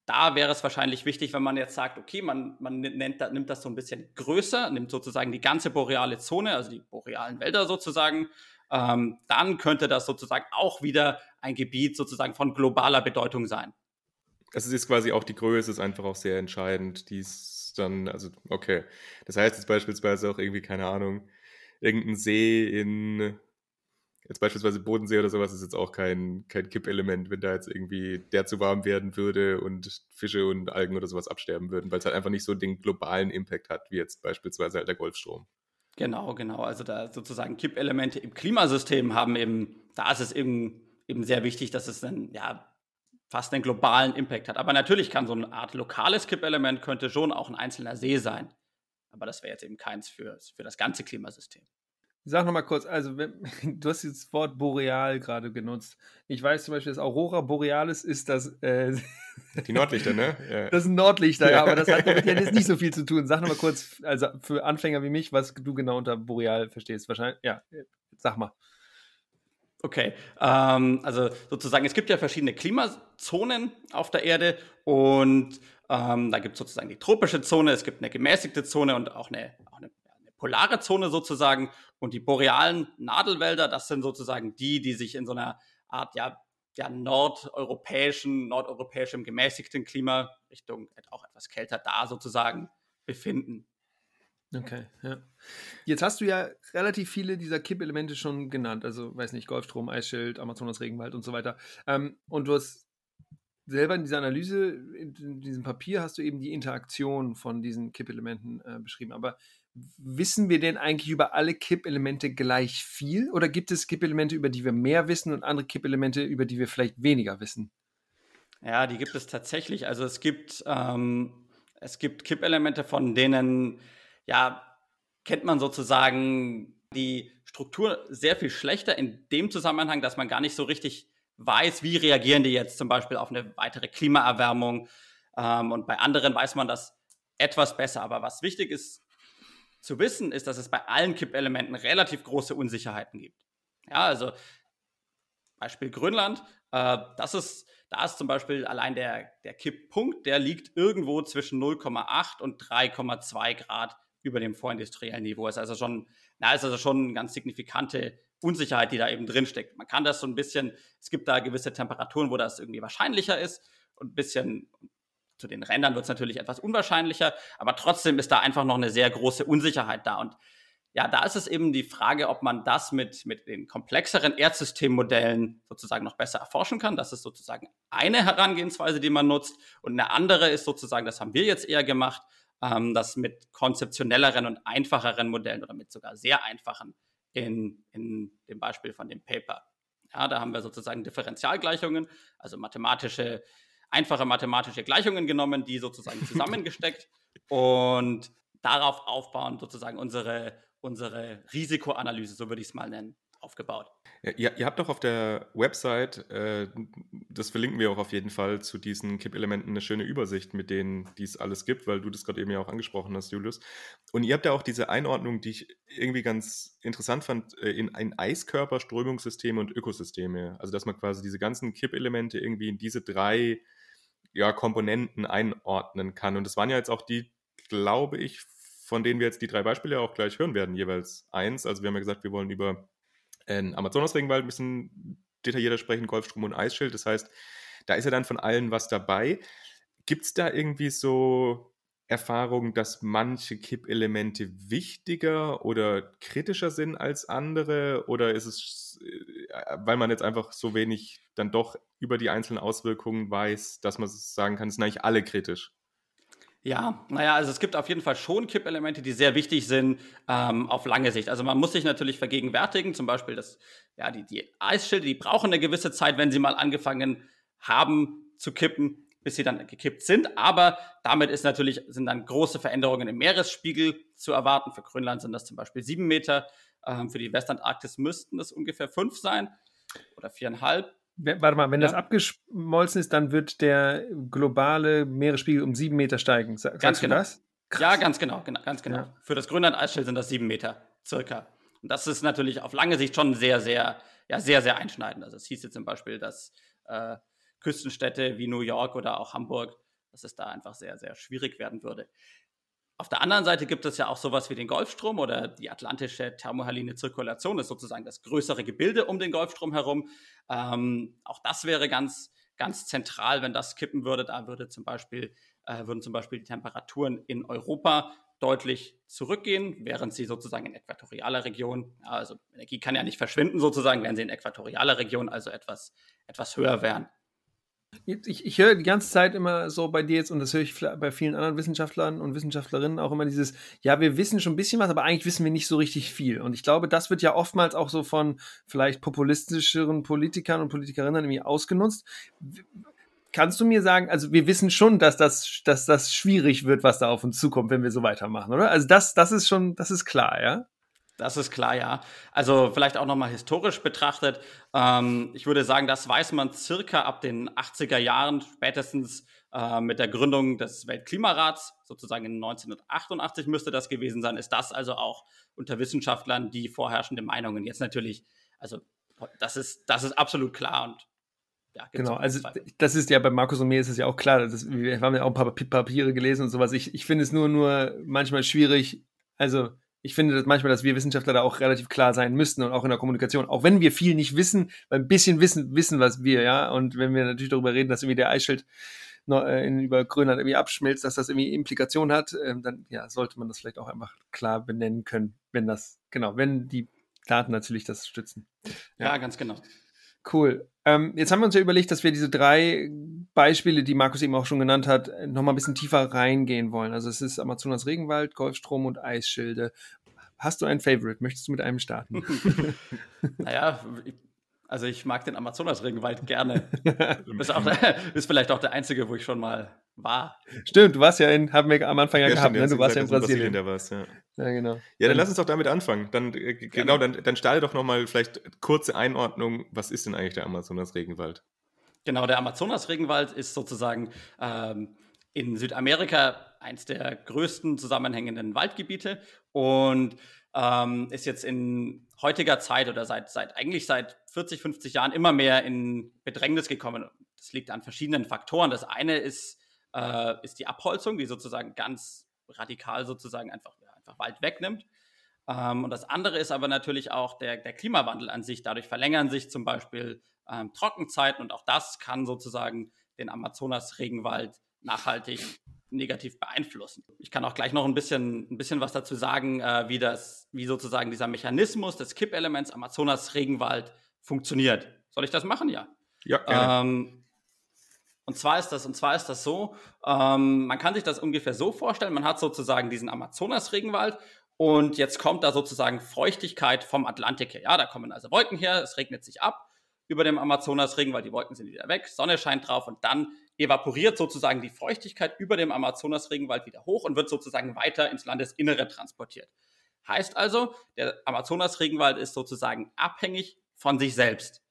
da wäre es wahrscheinlich wichtig, wenn man jetzt sagt, okay, man, man nennt, nimmt das so ein bisschen größer, nimmt sozusagen die ganze boreale Zone, also die borealen Wälder sozusagen, ähm, dann könnte das sozusagen auch wieder ein Gebiet sozusagen von globaler Bedeutung sein. Also es ist quasi auch die Größe ist einfach auch sehr entscheidend. Die ist dann, also okay. Das heißt jetzt beispielsweise auch irgendwie, keine Ahnung, irgendein See in Jetzt beispielsweise Bodensee oder sowas ist jetzt auch kein, kein Kippelement, wenn da jetzt irgendwie der zu warm werden würde und Fische und Algen oder sowas absterben würden, weil es halt einfach nicht so den globalen Impact hat, wie jetzt beispielsweise halt der Golfstrom. Genau, genau. Also da sozusagen Kippelemente im Klimasystem haben eben, da ist es eben, eben sehr wichtig, dass es dann ja fast einen globalen Impact hat. Aber natürlich kann so eine Art lokales Kippelement könnte schon auch ein einzelner See sein. Aber das wäre jetzt eben keins für, für das ganze Klimasystem. Sag nochmal kurz, also wenn, du hast das Wort boreal gerade genutzt. Ich weiß zum Beispiel, das Aurora Borealis ist das. Äh, Die Nordlichter, ne? Ja. Das sind Nordlichter, ja, aber das hat mit jetzt nicht so viel zu tun. Sag nochmal kurz, also für Anfänger wie mich, was du genau unter boreal verstehst. Wahrscheinlich, ja, sag mal. Okay, ähm, also sozusagen, es gibt ja verschiedene Klimazonen auf der Erde und ähm, da gibt es sozusagen die tropische Zone, es gibt eine gemäßigte Zone und auch eine, auch eine polare Zone sozusagen. Und die borealen Nadelwälder, das sind sozusagen die, die sich in so einer Art, ja, ja, nordeuropäischen, nordeuropäischem gemäßigten Klima, Richtung auch etwas kälter da sozusagen befinden. Okay, ja. Jetzt hast du ja relativ viele dieser Kippelemente schon genannt, also weiß nicht, Golfstrom, Eisschild, Amazonas Regenwald und so weiter. Ähm, und du hast selber in dieser Analyse, in diesem Papier, hast du eben die Interaktion von diesen Kippelementen äh, beschrieben. Aber wissen wir denn eigentlich über alle Kippelemente gleich viel? Oder gibt es Kippelemente, über die wir mehr wissen und andere Kippelemente, über die wir vielleicht weniger wissen? Ja, die gibt es tatsächlich. Also es gibt, ähm, es gibt Kippelemente, von denen, ja, kennt man sozusagen die Struktur sehr viel schlechter in dem Zusammenhang, dass man gar nicht so richtig weiß, wie reagieren die jetzt zum Beispiel auf eine weitere Klimaerwärmung. Ähm, und bei anderen weiß man das etwas besser. Aber was wichtig ist zu wissen, ist, dass es bei allen Kippelementen relativ große Unsicherheiten gibt. Ja, also Beispiel Grönland, äh, das ist, da ist zum Beispiel allein der, der Kipppunkt, der liegt irgendwo zwischen 0,8 und 3,2 Grad über dem vorindustriellen Niveau. Ist also schon, na, ist also schon eine ganz signifikante Unsicherheit, die da eben drin steckt. Man kann das so ein bisschen, es gibt da gewisse Temperaturen, wo das irgendwie wahrscheinlicher ist und ein bisschen zu den Rändern wird es natürlich etwas unwahrscheinlicher, aber trotzdem ist da einfach noch eine sehr große Unsicherheit da. Und ja, da ist es eben die Frage, ob man das mit, mit den komplexeren Erdsystemmodellen sozusagen noch besser erforschen kann. Das ist sozusagen eine Herangehensweise, die man nutzt. Und eine andere ist sozusagen, das haben wir jetzt eher gemacht, ähm, das mit konzeptionelleren und einfacheren Modellen oder mit sogar sehr einfachen in, in dem Beispiel von dem Paper. Ja, da haben wir sozusagen Differentialgleichungen, also mathematische, einfache mathematische Gleichungen genommen, die sozusagen zusammengesteckt und darauf aufbauen sozusagen unsere, unsere Risikoanalyse, so würde ich es mal nennen, aufgebaut. Ja, ihr, ihr, habt doch auf der Website, äh, das verlinken wir auch auf jeden Fall, zu diesen KIP-Elementen eine schöne Übersicht, mit denen dies alles gibt, weil du das gerade eben ja auch angesprochen hast, Julius. Und ihr habt ja auch diese Einordnung, die ich irgendwie ganz interessant fand, äh, in ein Eiskörper, Strömungssysteme und Ökosysteme. Also, dass man quasi diese ganzen KIP-Elemente irgendwie in diese drei ja, Komponenten einordnen kann. Und das waren ja jetzt auch die, glaube ich, von denen wir jetzt die drei Beispiele auch gleich hören werden, jeweils eins. Also wir haben ja gesagt, wir wollen über in Amazonas-Regenwald ein bisschen detaillierter sprechen, Golfstrom und Eisschild. Das heißt, da ist ja dann von allen was dabei. Gibt es da irgendwie so Erfahrungen, dass manche Kippelemente wichtiger oder kritischer sind als andere? Oder ist es, weil man jetzt einfach so wenig dann doch über die einzelnen Auswirkungen weiß, dass man sagen kann, es sind eigentlich alle kritisch? Ja, naja, also es gibt auf jeden Fall schon Kippelemente, die sehr wichtig sind ähm, auf lange Sicht. Also man muss sich natürlich vergegenwärtigen, zum Beispiel, dass ja, die, die Eisschilde, die brauchen eine gewisse Zeit, wenn sie mal angefangen haben zu kippen, bis sie dann gekippt sind. Aber damit ist natürlich, sind dann große Veränderungen im Meeresspiegel zu erwarten. Für Grönland sind das zum Beispiel sieben Meter. Ähm, für die Westantarktis müssten das ungefähr fünf sein oder viereinhalb. Warte mal, wenn ja. das abgeschmolzen ist, dann wird der globale Meeresspiegel um sieben Meter steigen. Sagst ganz genau. das? Ja, ganz genau, genau ganz genau. Ja. Für das Grönland-Eisschild sind das sieben Meter circa. Und das ist natürlich auf lange Sicht schon sehr, sehr, ja, sehr, sehr einschneidend. Also es hieß jetzt zum Beispiel, dass äh, Küstenstädte wie New York oder auch Hamburg, dass es da einfach sehr, sehr schwierig werden würde. Auf der anderen Seite gibt es ja auch sowas wie den Golfstrom oder die atlantische thermohaline Zirkulation, das ist sozusagen das größere Gebilde um den Golfstrom herum. Ähm, auch das wäre ganz, ganz zentral, wenn das kippen würde. Da würde zum Beispiel, äh, würden zum Beispiel die Temperaturen in Europa deutlich zurückgehen, während sie sozusagen in äquatorialer Region, also Energie kann ja nicht verschwinden sozusagen, während sie in äquatorialer Region also etwas, etwas höher wären. Ich, ich höre die ganze Zeit immer so bei dir jetzt, und das höre ich bei vielen anderen Wissenschaftlern und Wissenschaftlerinnen auch immer dieses, ja, wir wissen schon ein bisschen was, aber eigentlich wissen wir nicht so richtig viel. Und ich glaube, das wird ja oftmals auch so von vielleicht populistischeren Politikern und Politikerinnen irgendwie ausgenutzt. Kannst du mir sagen, also wir wissen schon, dass das, dass das schwierig wird, was da auf uns zukommt, wenn wir so weitermachen, oder? Also das, das ist schon, das ist klar, ja? Das ist klar, ja. Also vielleicht auch nochmal historisch betrachtet. Ähm, ich würde sagen, das weiß man circa ab den 80er Jahren, spätestens äh, mit der Gründung des Weltklimarats, sozusagen in 1988 müsste das gewesen sein, ist das also auch unter Wissenschaftlern die vorherrschende Meinungen. Jetzt natürlich, also das ist, das ist absolut klar und ja, genau, also das ist ja bei Markus und mir ist es ja auch klar, das, wir haben ja auch ein paar Papiere gelesen und sowas. Ich, ich finde es nur, nur manchmal schwierig, also ich finde dass manchmal, dass wir Wissenschaftler da auch relativ klar sein müssten und auch in der Kommunikation. Auch wenn wir viel nicht wissen, weil ein bisschen wissen, wissen was wir, ja. Und wenn wir natürlich darüber reden, dass irgendwie der Eisschild äh, in, über Grönland irgendwie abschmilzt, dass das irgendwie Implikationen hat, äh, dann ja, sollte man das vielleicht auch einfach klar benennen können, wenn das, genau, wenn die Daten natürlich das stützen. Ja, ja ganz genau. Cool. Ähm, jetzt haben wir uns ja überlegt, dass wir diese drei Beispiele, die Markus eben auch schon genannt hat, nochmal ein bisschen tiefer reingehen wollen. Also es ist Amazonas Regenwald, Golfstrom und Eisschilde. Hast du ein Favorite? Möchtest du mit einem starten? naja, also ich mag den Amazonas-Regenwald gerne. ist, auch, ist vielleicht auch der einzige, wo ich schon mal war. Stimmt, du warst ja in, haben wir am Anfang ja, ja gehabt, stimmt, ne? du warst ja in Brasilien. Brasilien warst, ja. Ja, genau. Ja, dann, lass uns doch damit anfangen. Dann, äh, genau, dann, dann starte doch nochmal vielleicht kurze Einordnung. Was ist denn eigentlich der Amazonas-Regenwald? Genau, der Amazonas-Regenwald ist sozusagen ähm, in Südamerika eins der größten zusammenhängenden Waldgebiete und ähm, ist jetzt in heutiger Zeit oder seit, seit eigentlich seit 40, 50 Jahren immer mehr in Bedrängnis gekommen. Das liegt an verschiedenen Faktoren. Das eine ist, äh, ist die Abholzung, die sozusagen ganz radikal sozusagen einfach, einfach Wald wegnimmt. Ähm, und das andere ist aber natürlich auch der, der Klimawandel an sich. Dadurch verlängern sich zum Beispiel ähm, Trockenzeiten und auch das kann sozusagen den Amazonas-Regenwald nachhaltig negativ beeinflussen. Ich kann auch gleich noch ein bisschen, ein bisschen was dazu sagen, äh, wie das, wie sozusagen dieser Mechanismus des Kippelements Amazonas Regenwald funktioniert. Soll ich das machen? Ja. Ja. Ähm, Und zwar ist das, und zwar ist das so, ähm, man kann sich das ungefähr so vorstellen, man hat sozusagen diesen Amazonas-Regenwald und jetzt kommt da sozusagen Feuchtigkeit vom Atlantik her. Ja, da kommen also Wolken her, es regnet sich ab über dem Amazonas-Regenwald, die Wolken sind wieder weg, Sonne scheint drauf und dann evaporiert sozusagen die Feuchtigkeit über dem Amazonas-Regenwald wieder hoch und wird sozusagen weiter ins Landesinnere transportiert. Heißt also, der Amazonas-Regenwald ist sozusagen abhängig von sich selbst.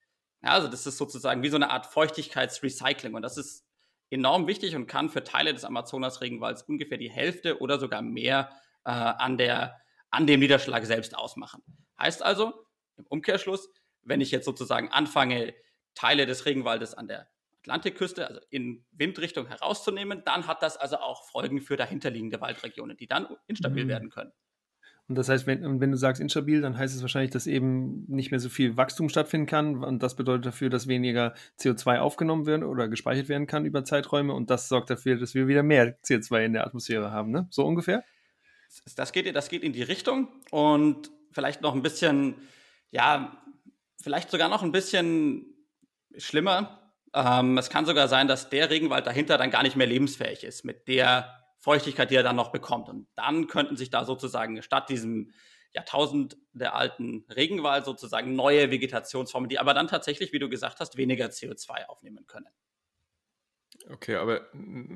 Ja, also das ist sozusagen wie so eine Art Feuchtigkeitsrecycling und das ist enorm wichtig und kann für Teile des Amazonas-Regenwalds ungefähr die Hälfte oder sogar mehr äh, an, der, an dem Niederschlag selbst ausmachen. Heißt also, im Umkehrschluss, wenn ich jetzt sozusagen anfange, Teile des Regenwaldes an der Atlantikküste, also in Windrichtung herauszunehmen, dann hat das also auch Folgen für dahinterliegende Waldregionen, die dann instabil mhm. werden können. Und das heißt, wenn, wenn du sagst instabil, dann heißt es wahrscheinlich, dass eben nicht mehr so viel Wachstum stattfinden kann. Und das bedeutet dafür, dass weniger CO2 aufgenommen wird oder gespeichert werden kann über Zeiträume. Und das sorgt dafür, dass wir wieder mehr CO2 in der Atmosphäre haben, ne? So ungefähr? Das geht, das geht in die Richtung. Und vielleicht noch ein bisschen, ja, vielleicht sogar noch ein bisschen schlimmer ähm, es kann sogar sein, dass der Regenwald dahinter dann gar nicht mehr lebensfähig ist mit der Feuchtigkeit, die er dann noch bekommt. Und dann könnten sich da sozusagen statt diesem Jahrtausend der alten Regenwald sozusagen neue Vegetationsformen, die aber dann tatsächlich, wie du gesagt hast, weniger CO2 aufnehmen können. Okay, aber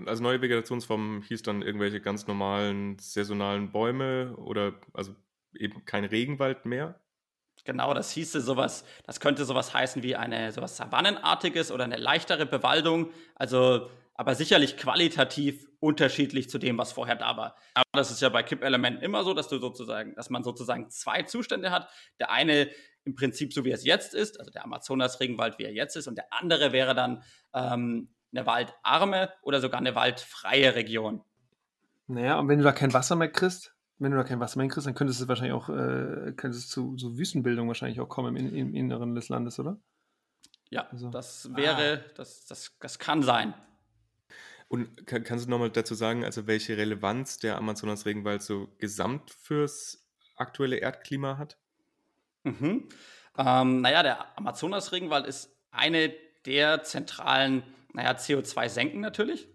also neue Vegetationsformen hieß dann irgendwelche ganz normalen saisonalen Bäume oder also eben kein Regenwald mehr? Genau, das hieße sowas, das könnte sowas heißen wie eine sowas Savannenartiges oder eine leichtere Bewaldung, also aber sicherlich qualitativ unterschiedlich zu dem, was vorher da war. Aber das ist ja bei Kippelementen immer so, dass du sozusagen, dass man sozusagen zwei Zustände hat. Der eine im Prinzip so wie es jetzt ist, also der Amazonas-Regenwald, wie er jetzt ist, und der andere wäre dann ähm, eine waldarme oder sogar eine waldfreie Region. Naja, und wenn du da kein Wasser mehr kriegst, wenn du da kein Wasser mehr kriegst, dann könnte es wahrscheinlich auch, äh, könnte es zu so Wüstenbildung wahrscheinlich auch kommen im, im, Inneren des Landes, oder? Ja, also. das wäre, ah. das, das, das kann sein. Und kann, kannst du nochmal dazu sagen, also welche Relevanz der Amazonas-Regenwald so gesamt fürs aktuelle Erdklima hat? Mhm. Ähm, naja, der Amazonas-Regenwald ist eine der zentralen, naja, CO2-Senken natürlich.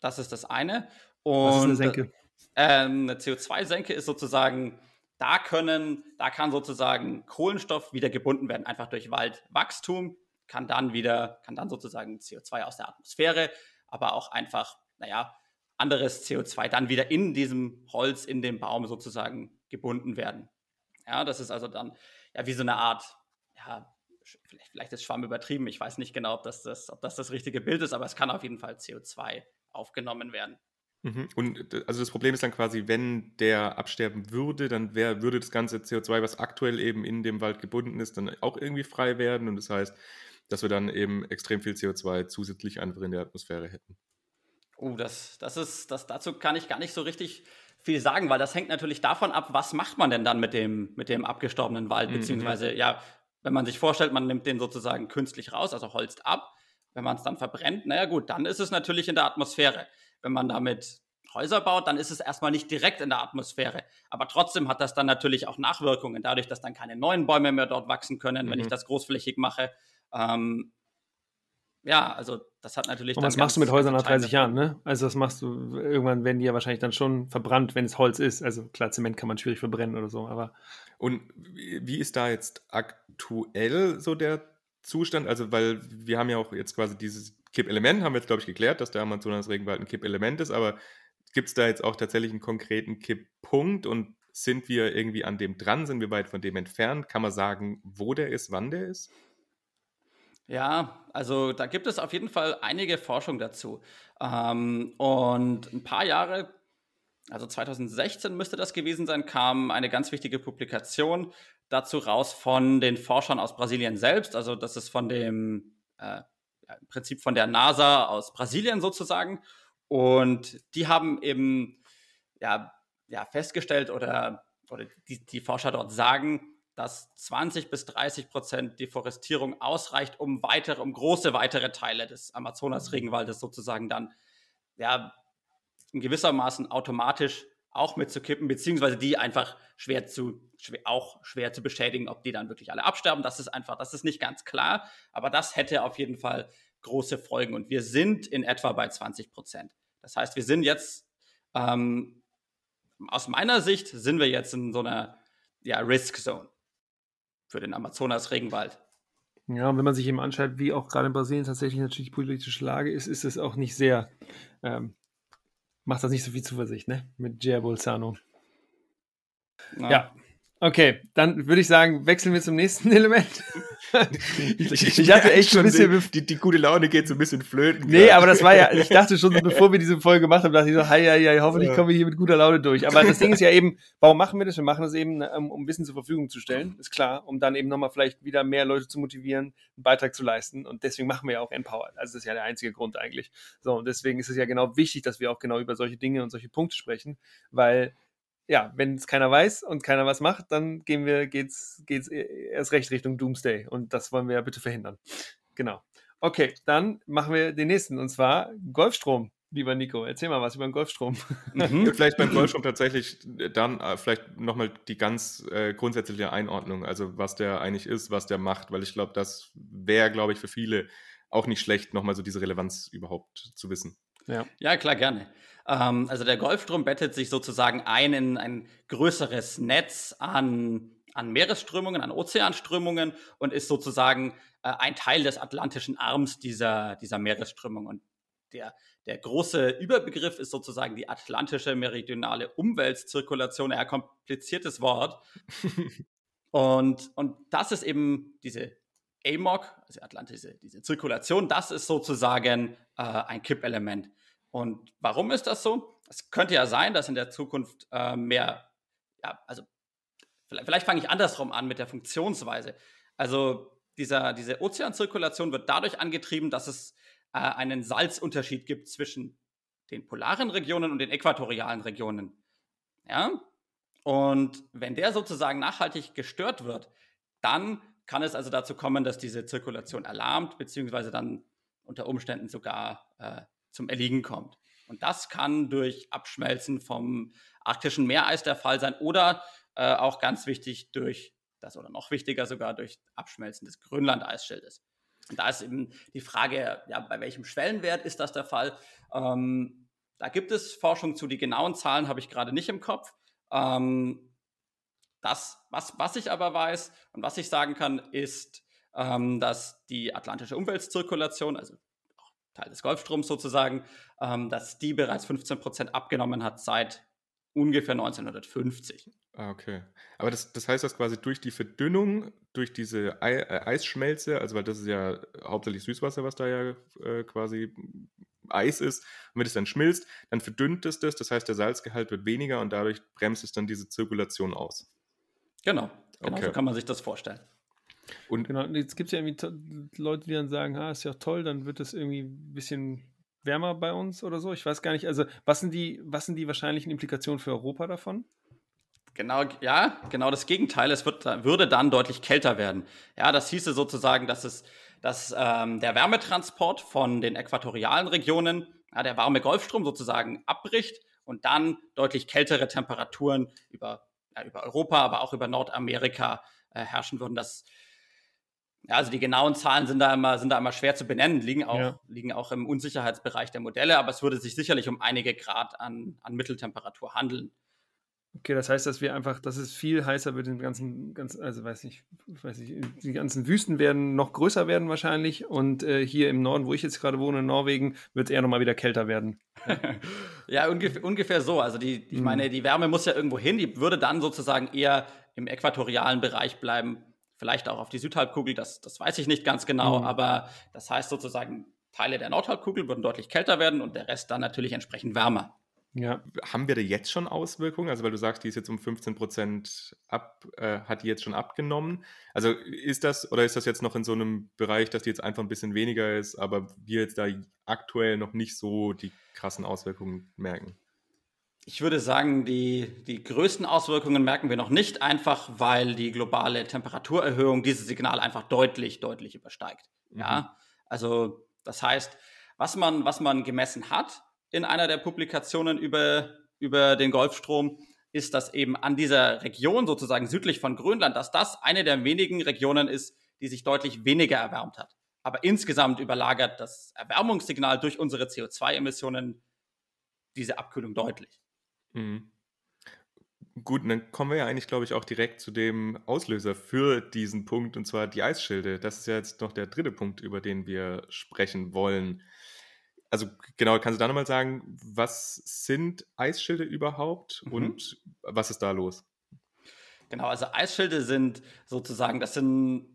Das ist das eine. Und Was ist eine Senke? Ähm, eine CO2-Senke ist sozusagen, da können, da kann sozusagen Kohlenstoff wieder gebunden werden, einfach durch Waldwachstum, kann dann wieder, kann dann sozusagen CO2 aus der Atmosphäre, aber auch einfach, naja, anderes CO2 dann wieder in diesem Holz, in dem Baum sozusagen gebunden werden. Ja, das ist also dann ja wie so eine Art, ja, vielleicht, vielleicht ist Schwamm übertrieben, ich weiß nicht genau, ob das das, ob das das richtige Bild ist, aber es kann auf jeden Fall CO2 aufgenommen werden. Mhm. Und äh, also das Problem ist dann quasi, wenn der absterben würde, dann wär, würde das ganze CO2, was aktuell eben in dem Wald gebunden ist, dann auch irgendwie frei werden. Und das heißt, dass wir dann eben extrem viel CO2 zusätzlich einfach in der Atmosphäre hätten. Oh, das, das ist, das, dazu kann ich gar nicht so richtig viel sagen, weil das hängt natürlich davon ab, was macht man denn dann mit dem, mit dem abgestorbenen Wald, mhm. beziehungsweise, ja, wenn man sich vorstellt, man nimmt den sozusagen künstlich raus, also holzt ab, wenn man es dann verbrennt, naja gut, dann ist es natürlich in der Atmosphäre wenn man damit Häuser baut, dann ist es erstmal nicht direkt in der Atmosphäre. Aber trotzdem hat das dann natürlich auch Nachwirkungen, dadurch, dass dann keine neuen Bäume mehr dort wachsen können, mhm. wenn ich mhm. das großflächig mache. Ähm, ja, also das hat natürlich. Und was machst du mit Häusern nach 30 Jahren, ne? Also das machst du, irgendwann werden die ja wahrscheinlich dann schon verbrannt, wenn es Holz ist. Also klar, Zement kann man schwierig verbrennen oder so, aber. Und wie ist da jetzt aktuell so der Zustand? Also, weil wir haben ja auch jetzt quasi dieses Kippelement haben wir jetzt, glaube ich, geklärt, dass der Amazonas-Regenwald ein Kippelement ist, aber gibt es da jetzt auch tatsächlich einen konkreten Kipppunkt und sind wir irgendwie an dem dran? Sind wir weit von dem entfernt? Kann man sagen, wo der ist, wann der ist? Ja, also da gibt es auf jeden Fall einige Forschung dazu. Ähm, und ein paar Jahre, also 2016 müsste das gewesen sein, kam eine ganz wichtige Publikation dazu raus von den Forschern aus Brasilien selbst. Also das ist von dem äh, im Prinzip von der NASA aus Brasilien sozusagen. Und die haben eben ja, ja festgestellt oder, oder die, die Forscher dort sagen, dass 20 bis 30 Prozent Deforestierung ausreicht, um weitere, um große weitere Teile des Amazonas-Regenwaldes sozusagen dann ja in gewissermaßen automatisch auch mitzukippen, beziehungsweise die einfach schwer zu, schwer, auch schwer zu beschädigen, ob die dann wirklich alle absterben. Das ist einfach, das ist nicht ganz klar, aber das hätte auf jeden Fall große Folgen. Und wir sind in etwa bei 20 Prozent. Das heißt, wir sind jetzt, ähm, aus meiner Sicht, sind wir jetzt in so einer ja, Risk Zone für den Amazonas-Regenwald. Ja, und wenn man sich eben anschaut, wie auch gerade in Brasilien tatsächlich natürlich die politische Lage ist, ist es auch nicht sehr, ähm, macht das nicht so viel Zuversicht, ne? Mit Jair Bolsonaro. Ja. Ja. Okay, dann würde ich sagen, wechseln wir zum nächsten Element. ich, ich, ich, hatte echt schon ein bisschen. Die, die, gute Laune geht so ein bisschen flöten. Nee, aber das war ja, ich dachte schon, bevor wir diese Folge gemacht haben, dachte ich so, hei, hei, hei hoffentlich kommen wir hier mit guter Laune durch. Aber das Ding ist ja eben, warum machen wir das? Wir machen das eben, ähm, um Wissen zur Verfügung zu stellen, ist klar, um dann eben nochmal vielleicht wieder mehr Leute zu motivieren, einen Beitrag zu leisten. Und deswegen machen wir ja auch Empowered. Also das ist ja der einzige Grund eigentlich. So, und deswegen ist es ja genau wichtig, dass wir auch genau über solche Dinge und solche Punkte sprechen, weil ja, wenn es keiner weiß und keiner was macht, dann gehen wir, geht's, geht's e, erst recht Richtung Doomsday. Und das wollen wir ja bitte verhindern. Genau. Okay, dann machen wir den nächsten und zwar Golfstrom. Lieber Nico, erzähl mal was über den Golfstrom. Mhm. vielleicht beim Golfstrom tatsächlich dann äh, vielleicht nochmal die ganz äh, grundsätzliche Einordnung, also was der eigentlich ist, was der macht, weil ich glaube, das wäre, glaube ich, für viele auch nicht schlecht, nochmal so diese Relevanz überhaupt zu wissen. Ja, ja klar, gerne. Ähm, also der Golfstrom bettet sich sozusagen ein in ein größeres Netz an, an Meeresströmungen, an Ozeanströmungen und ist sozusagen äh, ein Teil des atlantischen Arms dieser, dieser Meeresströmung. Und der, der große Überbegriff ist sozusagen die atlantische meridionale Umweltzirkulation, ein kompliziertes Wort. und, und das ist eben diese AMOC, also atlantische, diese Zirkulation, das ist sozusagen äh, ein Kippelement. Und warum ist das so? Es könnte ja sein, dass in der Zukunft äh, mehr, ja, also vielleicht, vielleicht fange ich andersrum an mit der Funktionsweise. Also dieser, diese Ozeanzirkulation wird dadurch angetrieben, dass es äh, einen Salzunterschied gibt zwischen den polaren Regionen und den äquatorialen Regionen. Ja? Und wenn der sozusagen nachhaltig gestört wird, dann kann es also dazu kommen, dass diese Zirkulation erlahmt, beziehungsweise dann unter Umständen sogar äh, zum Erliegen kommt. Und das kann durch Abschmelzen vom arktischen Meereis der Fall sein oder äh, auch ganz wichtig durch das oder noch wichtiger sogar durch Abschmelzen des Grönland-Eisschildes. Und da ist eben die Frage, ja, bei welchem Schwellenwert ist das der Fall? Ähm, da gibt es Forschung zu, die genauen Zahlen habe ich gerade nicht im Kopf. Ähm, das, was, was ich aber weiß und was ich sagen kann, ist, ähm, dass die atlantische Umweltzirkulation, also Teil des Golfstroms sozusagen, ähm, dass die bereits 15 Prozent abgenommen hat seit ungefähr 1950. Ah, okay. Aber das, das heißt, dass quasi durch die Verdünnung, durch diese Ei, äh, Eisschmelze, also weil das ist ja hauptsächlich Süßwasser, was da ja äh, quasi Eis ist, und wenn es dann schmilzt, dann verdünnt es das, das heißt, der Salzgehalt wird weniger und dadurch bremst es dann diese Zirkulation aus. Genau, genau okay. so kann man sich das vorstellen. Und genau, jetzt gibt es ja irgendwie Leute, die dann sagen, ah, ist ja toll, dann wird es irgendwie ein bisschen wärmer bei uns oder so. Ich weiß gar nicht, also was sind die, was sind die wahrscheinlichen Implikationen für Europa davon? Genau, ja, genau das Gegenteil. Es wird, würde dann deutlich kälter werden. Ja, das hieße sozusagen, dass es, dass ähm, der Wärmetransport von den äquatorialen Regionen, ja, der warme Golfstrom sozusagen abbricht und dann deutlich kältere Temperaturen über, ja, über Europa, aber auch über Nordamerika äh, herrschen würden. Das ja, also die genauen Zahlen sind da immer, sind da immer schwer zu benennen, liegen auch, ja. liegen auch im Unsicherheitsbereich der Modelle, aber es würde sich sicherlich um einige Grad an, an Mitteltemperatur handeln. Okay, das heißt, dass wir einfach, dass es viel heißer wird, den ganzen, ganz, also weiß nicht, weiß nicht, die ganzen Wüsten werden noch größer werden wahrscheinlich und äh, hier im Norden, wo ich jetzt gerade wohne, in Norwegen, wird es eher nochmal wieder kälter werden. ja, ungefähr, ungefähr so. Also die, ich mhm. meine, die Wärme muss ja irgendwo hin, die würde dann sozusagen eher im äquatorialen Bereich bleiben vielleicht auch auf die Südhalbkugel, das, das weiß ich nicht ganz genau, mhm. aber das heißt sozusagen, Teile der Nordhalbkugel würden deutlich kälter werden und der Rest dann natürlich entsprechend wärmer. Ja. Haben wir da jetzt schon Auswirkungen? Also, weil du sagst, die ist jetzt um 15 Prozent ab, äh, hat die jetzt schon abgenommen. Also, ist das oder ist das jetzt noch in so einem Bereich, dass die jetzt einfach ein bisschen weniger ist, aber wir jetzt da aktuell noch nicht so die krassen Auswirkungen merken? Ich würde sagen, die, die größten Auswirkungen merken wir noch nicht, einfach weil die globale Temperaturerhöhung dieses Signal einfach deutlich, deutlich übersteigt. Mhm. Ja, also das heißt, was man, was man gemessen hat in einer der Publikationen über, über den Golfstrom, ist, dass eben an dieser Region sozusagen südlich von Grönland, dass das eine der wenigen Regionen ist, die sich deutlich weniger erwärmt hat aber insgesamt überlagert das Erwärmungssignal durch unsere CO2-Emissionen diese Abkühlung deutlich. Mhm. Gut, dann kommen wir ja eigentlich, glaube ich, auch direkt zu dem Auslöser für diesen Punkt, und zwar die Eisschilde. Das ist ja jetzt noch der dritte Punkt, über den wir sprechen wollen. Also genau, kannst du da nochmal sagen, was sind Eisschilde überhaupt mhm. und was ist da los? Genau, also Eisschilde sind sozusagen, das sind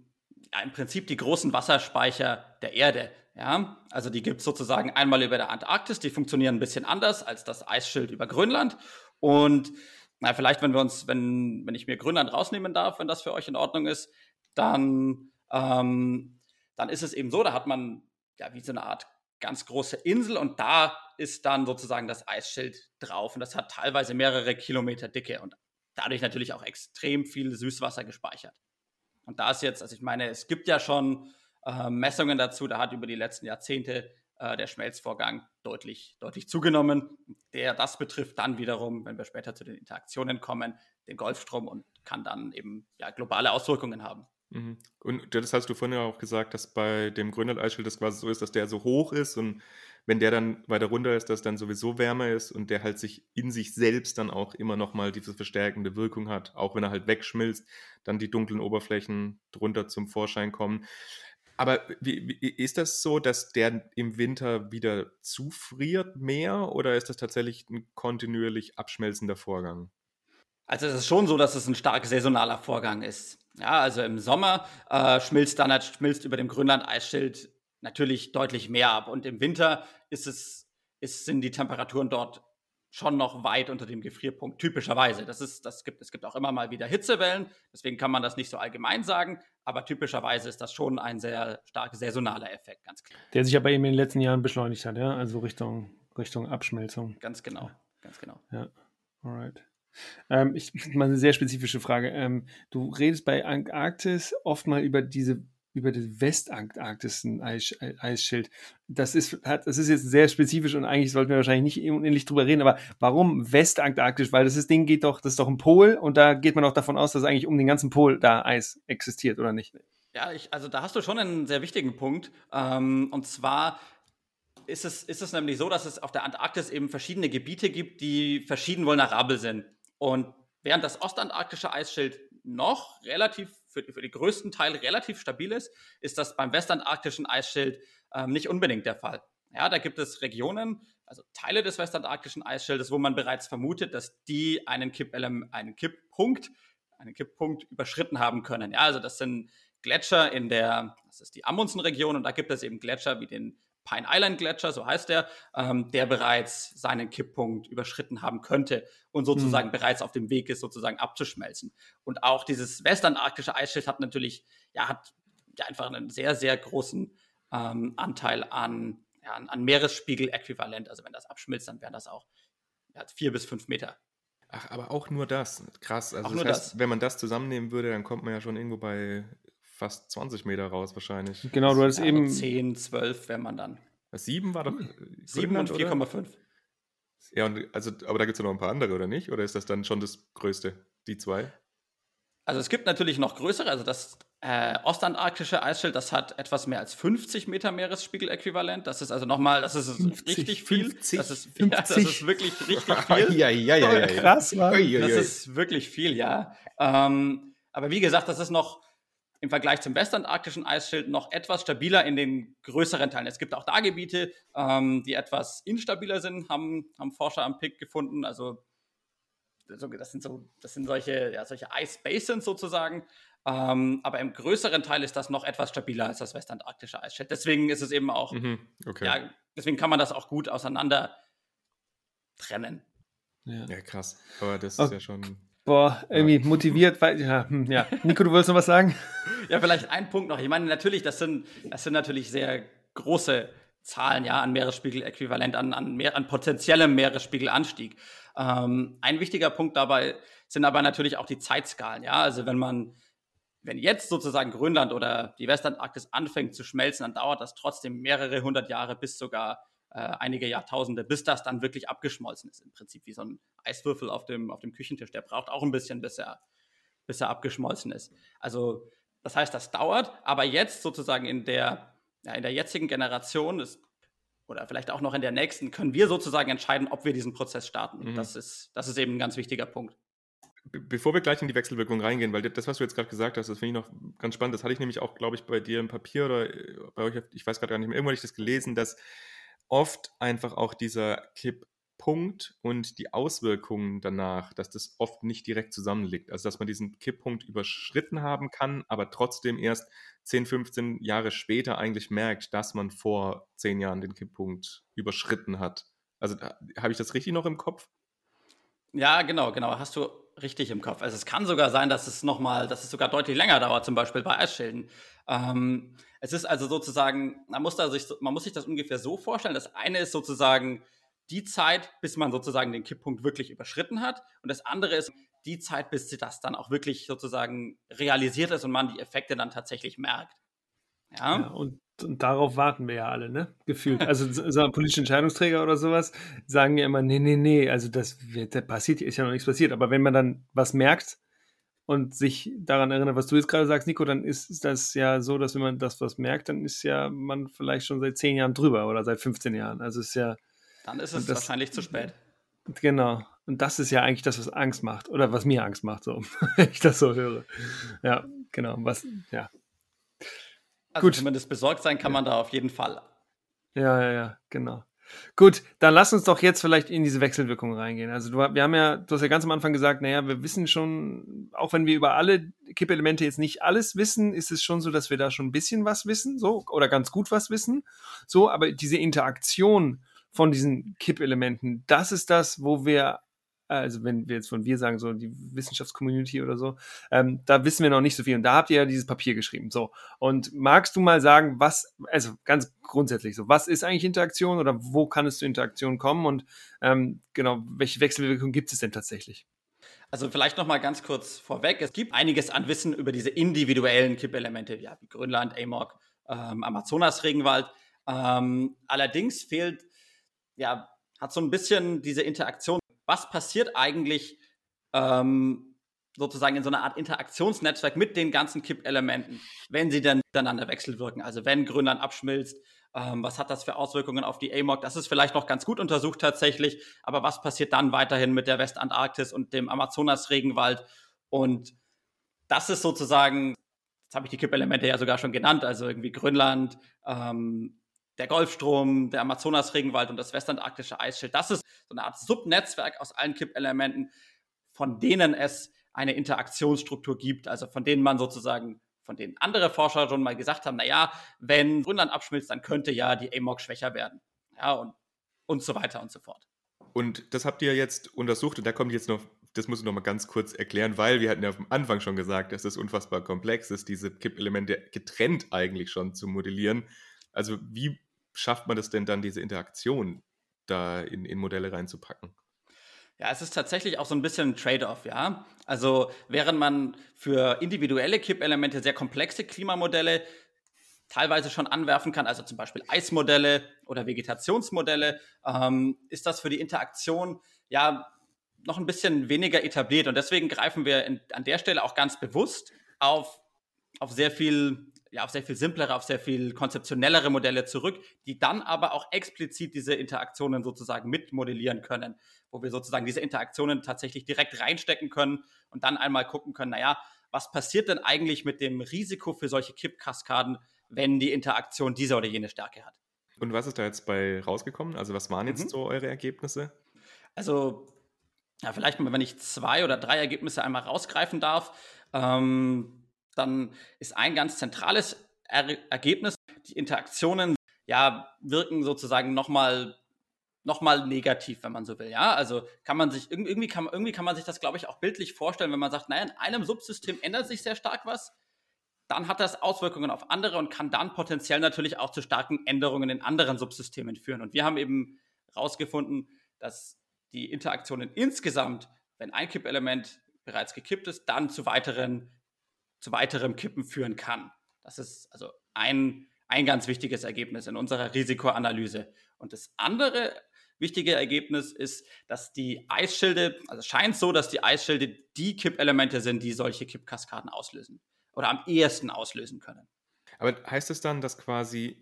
ja, im Prinzip die großen Wasserspeicher der Erde. Ja, also die gibt es sozusagen einmal über der Antarktis, die funktionieren ein bisschen anders als das Eisschild über Grönland. Und na, vielleicht, wenn wir uns, wenn, wenn ich mir Grönland rausnehmen darf, wenn das für euch in Ordnung ist, dann, ähm, dann ist es eben so, da hat man ja wie so eine Art ganz große Insel und da ist dann sozusagen das Eisschild drauf und das hat teilweise mehrere Kilometer Dicke und dadurch natürlich auch extrem viel Süßwasser gespeichert. Und da ist jetzt, also ich meine, es gibt ja schon äh, Messungen dazu, da hat über die letzten Jahrzehnte äh, der Schmelzvorgang deutlich, deutlich zugenommen. Der, das betrifft dann wiederum, wenn wir später zu den Interaktionen kommen, den Golfstrom und kann dann eben ja, globale Auswirkungen haben. Mhm. Und das hast du vorhin ja auch gesagt, dass bei dem Grönland-Eisschild das quasi so ist, dass der so hoch ist und wenn der dann weiter runter ist, dass dann sowieso wärmer ist und der halt sich in sich selbst dann auch immer nochmal diese verstärkende Wirkung hat, auch wenn er halt wegschmilzt, dann die dunklen Oberflächen drunter zum Vorschein kommen. Aber wie, wie, ist das so, dass der im Winter wieder zufriert mehr oder ist das tatsächlich ein kontinuierlich abschmelzender Vorgang? Also es ist schon so, dass es ein stark saisonaler Vorgang ist. Ja, also im Sommer äh, schmilzt dann schmilzt über dem Grönland-Eisschild natürlich deutlich mehr ab. Und im Winter ist es, ist, sind die Temperaturen dort schon noch weit unter dem Gefrierpunkt, typischerweise. Das ist, das gibt, es gibt auch immer mal wieder Hitzewellen, deswegen kann man das nicht so allgemein sagen, aber typischerweise ist das schon ein sehr stark saisonaler Effekt, ganz klar. Der sich bei ihm in den letzten Jahren beschleunigt hat, ja, also Richtung, Richtung Abschmelzung. Ganz genau, ja. ganz genau. Ja, alright. Ähm, ich, mal eine sehr spezifische Frage. Ähm, du redest bei Antarktis oft mal über diese über das Westantarktischen-Eisschild. Das ist, hat, das ist jetzt sehr spezifisch und eigentlich sollten wir wahrscheinlich nicht unendlich drüber reden, aber warum Westantarktisch? Weil das ist, Ding geht doch, das ist doch ein Pol und da geht man auch davon aus, dass eigentlich um den ganzen Pol da Eis existiert, oder nicht? Ja, ich, also da hast du schon einen sehr wichtigen Punkt. Ähm, und zwar ist es, ist es nämlich so, dass es auf der Antarktis eben verschiedene Gebiete gibt, die verschieden vulnerabel sind. Und während das ostantarktische Eisschild noch relativ für, für den größten Teil relativ stabil ist, ist das beim westantarktischen Eisschild ähm, nicht unbedingt der Fall. Ja, da gibt es Regionen, also Teile des westantarktischen Eisschildes, wo man bereits vermutet, dass die einen, Kipp einen Kipppunkt, einen Kipppunkt überschritten haben können. Ja, also das sind Gletscher in der, das ist die Amundsen-Region und da gibt es eben Gletscher wie den Pine Island Gletscher, so heißt der, ähm, der bereits seinen Kipppunkt überschritten haben könnte und sozusagen mhm. bereits auf dem Weg ist, sozusagen abzuschmelzen. Und auch dieses westantarktische Eisschild hat natürlich, ja, hat ja einfach einen sehr, sehr großen ähm, Anteil an, ja, an Meeresspiegel-Äquivalent. Also wenn das abschmilzt, dann wären das auch ja, vier bis fünf Meter. Ach, aber auch nur das. Krass. Also das heißt, das. wenn man das zusammennehmen würde, dann kommt man ja schon irgendwo bei fast 20 Meter raus wahrscheinlich. Genau, du hattest ja, eben. 10, 12 wenn man dann. 7 war doch. 7 und 4,5. Ja, und also, aber da gibt es ja noch ein paar andere, oder nicht? Oder ist das dann schon das Größte, die zwei? Also es gibt natürlich noch größere, also das äh, ostantarktische Eisschild, das hat etwas mehr als 50 Meter Meeresspiegel-Äquivalent. Das ist also nochmal, das ist 50, richtig viel. 50, das ist, 50. Ja, das ist wirklich richtig viel. ja, ja, ja, ja, Krass, Mann. Das ist wirklich viel, ja. Ähm, aber wie gesagt, das ist noch im Vergleich zum westantarktischen Eisschild noch etwas stabiler in den größeren Teilen. Es gibt auch da Gebiete, ähm, die etwas instabiler sind, haben, haben Forscher am Pick gefunden. Also das sind so, das sind solche, ja, solche Ice Basins sozusagen. Ähm, aber im größeren Teil ist das noch etwas stabiler als das westantarktische Eisschild. Deswegen ist es eben auch, mhm, okay. ja, deswegen kann man das auch gut auseinander trennen. Ja, ja krass. Aber das okay. ist ja schon Boah, irgendwie ja. motiviert, weil, ja, hm, ja. Nico, du wolltest noch was sagen? Ja, vielleicht ein Punkt noch. Ich meine, natürlich, das sind, das sind natürlich sehr große Zahlen, ja, an Meeresspiegel-Äquivalent, an, an, mehr, an potenziellem Meeresspiegelanstieg. Ähm, ein wichtiger Punkt dabei sind aber natürlich auch die Zeitskalen, ja. Also wenn man, wenn jetzt sozusagen Grönland oder die Westantarktis anfängt zu schmelzen, dann dauert das trotzdem mehrere hundert Jahre bis sogar äh, einige Jahrtausende, bis das dann wirklich abgeschmolzen ist. Im Prinzip wie so ein Eiswürfel auf dem, auf dem Küchentisch. Der braucht auch ein bisschen, bis er, bis er abgeschmolzen ist. Also, das heißt, das dauert, aber jetzt sozusagen in der, ja, in der jetzigen Generation ist, oder vielleicht auch noch in der nächsten, können wir sozusagen entscheiden, ob wir diesen Prozess starten. Mhm. Das, ist, das ist eben ein ganz wichtiger Punkt. Bevor wir gleich in die Wechselwirkung reingehen, weil das, was du jetzt gerade gesagt hast, das finde ich noch ganz spannend. Das hatte ich nämlich auch, glaube ich, bei dir im Papier oder äh, bei euch, ich weiß gerade gar nicht mehr, irgendwann habe ich das gelesen, dass oft einfach auch dieser Kipp Punkt und die Auswirkungen danach, dass das oft nicht direkt zusammenliegt. Also dass man diesen Kipppunkt überschritten haben kann, aber trotzdem erst 10, 15 Jahre später eigentlich merkt, dass man vor 10 Jahren den Kipppunkt überschritten hat. Also habe ich das richtig noch im Kopf? Ja, genau, genau. Hast du richtig im Kopf. Also es kann sogar sein, dass es nochmal, dass es sogar deutlich länger dauert, zum Beispiel bei Eisschilden. Ähm, es ist also sozusagen, man muss, da sich, man muss sich das ungefähr so vorstellen. Das eine ist sozusagen die Zeit, bis man sozusagen den Kipppunkt wirklich überschritten hat. Und das andere ist die Zeit, bis das dann auch wirklich sozusagen realisiert ist und man die Effekte dann tatsächlich merkt. Ja, ja und, und, darauf warten wir ja alle, ne? Gefühlt. Also so politische Entscheidungsträger oder sowas sagen ja immer, nee, nee, nee, also das, das passiert, ist ja noch nichts passiert. Aber wenn man dann was merkt und sich daran erinnert, was du jetzt gerade sagst, Nico, dann ist das ja so, dass wenn man das was merkt, dann ist ja man vielleicht schon seit zehn Jahren drüber oder seit 15 Jahren. Also ist ja dann ist es das, wahrscheinlich zu spät. Genau. Und das ist ja eigentlich das, was Angst macht. Oder was mir Angst macht, so, wenn ich das so höre. Ja, genau. Was, ja. Also Gut. zumindest besorgt sein kann man da auf jeden Fall. Ja, ja, ja, genau. Gut, dann lass uns doch jetzt vielleicht in diese Wechselwirkung reingehen. Also du, wir haben ja, du hast ja ganz am Anfang gesagt, naja, wir wissen schon, auch wenn wir über alle Kippelemente jetzt nicht alles wissen, ist es schon so, dass wir da schon ein bisschen was wissen, so, oder ganz gut was wissen. So, aber diese Interaktion von diesen Kippelementen. Das ist das, wo wir, also wenn wir jetzt von wir sagen, so die Wissenschaftscommunity oder so, ähm, da wissen wir noch nicht so viel. Und da habt ihr ja dieses Papier geschrieben. So. Und magst du mal sagen, was, also ganz grundsätzlich so, was ist eigentlich Interaktion oder wo kann es zu Interaktion kommen und ähm, genau, welche Wechselwirkung gibt es denn tatsächlich? Also vielleicht noch mal ganz kurz vorweg. Es gibt einiges an Wissen über diese individuellen Kippelemente, ja, wie Grönland, Amok, ähm, Amazonas-Regenwald. Ähm, allerdings fehlt ja, hat so ein bisschen diese Interaktion. Was passiert eigentlich ähm, sozusagen in so einer Art Interaktionsnetzwerk mit den ganzen Kippelementen, wenn sie dann miteinander wechselwirken? Also wenn Grönland abschmilzt, ähm, was hat das für Auswirkungen auf die AMOC? Das ist vielleicht noch ganz gut untersucht tatsächlich, aber was passiert dann weiterhin mit der Westantarktis und dem Amazonas-Regenwald? Und das ist sozusagen, jetzt habe ich die Kippelemente ja sogar schon genannt, also irgendwie Grönland, ähm, der Golfstrom, der Amazonas-Regenwald und das westantarktische Eisschild. Das ist so eine Art Subnetzwerk aus allen Kippelementen, von denen es eine Interaktionsstruktur gibt, also von denen man sozusagen, von denen andere Forscher schon mal gesagt haben, naja, wenn Grönland abschmilzt, dann könnte ja die AMOC schwächer werden. Ja, und, und so weiter und so fort. Und das habt ihr jetzt untersucht und da kommt jetzt noch, das muss ich noch mal ganz kurz erklären, weil wir hatten ja am Anfang schon gesagt, dass es unfassbar komplex ist, diese Kippelemente getrennt eigentlich schon zu modellieren. Also wie schafft man das denn dann, diese Interaktion da in, in Modelle reinzupacken? Ja, es ist tatsächlich auch so ein bisschen ein Trade-off, ja. Also während man für individuelle Kippelemente sehr komplexe Klimamodelle teilweise schon anwerfen kann, also zum Beispiel Eismodelle oder Vegetationsmodelle, ähm, ist das für die Interaktion ja noch ein bisschen weniger etabliert. Und deswegen greifen wir in, an der Stelle auch ganz bewusst auf, auf sehr viel ja, auf sehr viel simplere, auf sehr viel konzeptionellere Modelle zurück, die dann aber auch explizit diese Interaktionen sozusagen mitmodellieren können, wo wir sozusagen diese Interaktionen tatsächlich direkt reinstecken können und dann einmal gucken können, naja, was passiert denn eigentlich mit dem Risiko für solche Kippkaskaden, wenn die Interaktion diese oder jene Stärke hat? Und was ist da jetzt bei rausgekommen? Also was waren jetzt mhm. so eure Ergebnisse? Also ja, vielleicht mal, wenn ich zwei oder drei Ergebnisse einmal rausgreifen darf. Ähm, dann ist ein ganz zentrales er Ergebnis, die Interaktionen ja, wirken sozusagen nochmal noch mal negativ, wenn man so will. Ja, also kann man sich irgendwie kann, irgendwie kann man sich das, glaube ich, auch bildlich vorstellen, wenn man sagt, naja, in einem Subsystem ändert sich sehr stark was, dann hat das Auswirkungen auf andere und kann dann potenziell natürlich auch zu starken Änderungen in anderen Subsystemen führen. Und wir haben eben herausgefunden, dass die Interaktionen insgesamt, wenn ein Kippelement bereits gekippt ist, dann zu weiteren zu weiterem Kippen führen kann. Das ist also ein, ein ganz wichtiges Ergebnis in unserer Risikoanalyse. Und das andere wichtige Ergebnis ist, dass die Eisschilde, also es scheint so, dass die Eisschilde die Kippelemente sind, die solche Kippkaskaden auslösen oder am ehesten auslösen können. Aber heißt es dann, dass quasi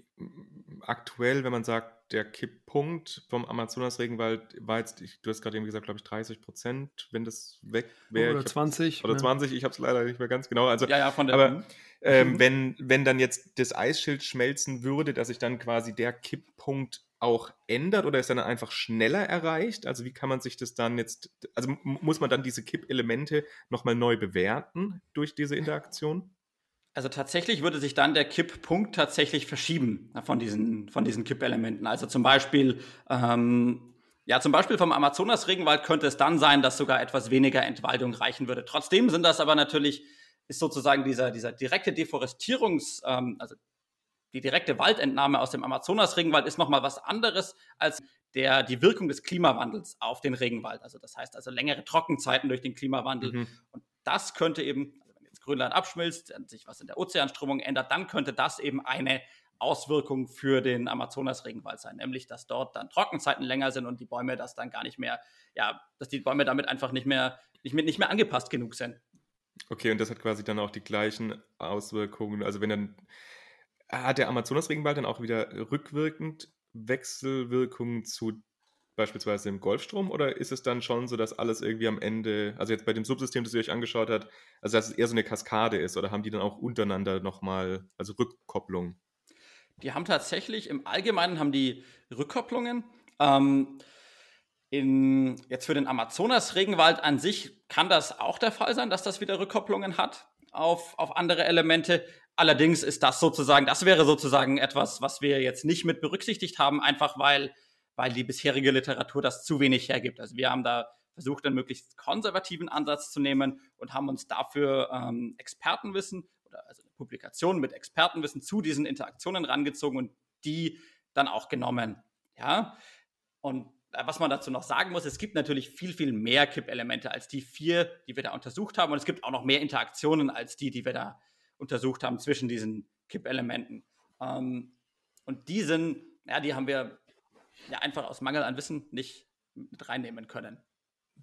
aktuell, wenn man sagt, der Kipppunkt vom Amazonas-Regenwald war jetzt, ich, du hast gerade eben gesagt, glaube ich, 30 Prozent, wenn das weg wäre. Oder 20. Oder ne? 20, ich habe es leider nicht mehr ganz genau. Also, ja, ja, von der. Aber ähm, mhm. wenn, wenn dann jetzt das Eisschild schmelzen würde, dass sich dann quasi der Kipppunkt auch ändert oder ist dann einfach schneller erreicht? Also wie kann man sich das dann jetzt, also muss man dann diese Kippelemente nochmal neu bewerten durch diese Interaktion? Also tatsächlich würde sich dann der Kipppunkt tatsächlich verschieben von diesen, von diesen Kippelementen. Also zum Beispiel, ähm, ja, zum Beispiel vom Amazonas-Regenwald könnte es dann sein, dass sogar etwas weniger Entwaldung reichen würde. Trotzdem sind das aber natürlich, ist sozusagen dieser, dieser direkte Deforestierungs, ähm, also die direkte Waldentnahme aus dem Amazonas-Regenwald ist nochmal was anderes als der, die Wirkung des Klimawandels auf den Regenwald. Also das heißt also längere Trockenzeiten durch den Klimawandel. Mhm. Und das könnte eben, Grönland abschmilzt, sich was in der Ozeanströmung ändert, dann könnte das eben eine Auswirkung für den Amazonas-Regenwald sein, nämlich dass dort dann Trockenzeiten länger sind und die Bäume das dann gar nicht mehr, ja, dass die Bäume damit einfach nicht mehr, nicht mehr, nicht mehr angepasst genug sind. Okay, und das hat quasi dann auch die gleichen Auswirkungen. Also wenn dann hat der Amazonas-Regenwald dann auch wieder rückwirkend Wechselwirkungen zu beispielsweise dem Golfstrom oder ist es dann schon so, dass alles irgendwie am Ende, also jetzt bei dem Subsystem, das ihr euch angeschaut habt, also dass es eher so eine Kaskade ist oder haben die dann auch untereinander nochmal, also Rückkopplung? Die haben tatsächlich, im Allgemeinen haben die Rückkopplungen. Ähm, in, jetzt für den Amazonas-Regenwald an sich kann das auch der Fall sein, dass das wieder Rückkopplungen hat auf, auf andere Elemente. Allerdings ist das sozusagen, das wäre sozusagen etwas, was wir jetzt nicht mit berücksichtigt haben, einfach weil, weil die bisherige Literatur das zu wenig hergibt. Also wir haben da versucht, einen möglichst konservativen Ansatz zu nehmen und haben uns dafür ähm, Expertenwissen oder also eine Publikation mit Expertenwissen zu diesen Interaktionen rangezogen und die dann auch genommen. Ja, und äh, was man dazu noch sagen muss, es gibt natürlich viel, viel mehr Kippelemente als die vier, die wir da untersucht haben. Und es gibt auch noch mehr Interaktionen als die, die wir da untersucht haben zwischen diesen Kippelementen. Ähm, und die sind, ja, die haben wir ja einfach aus Mangel an Wissen nicht mit reinnehmen können.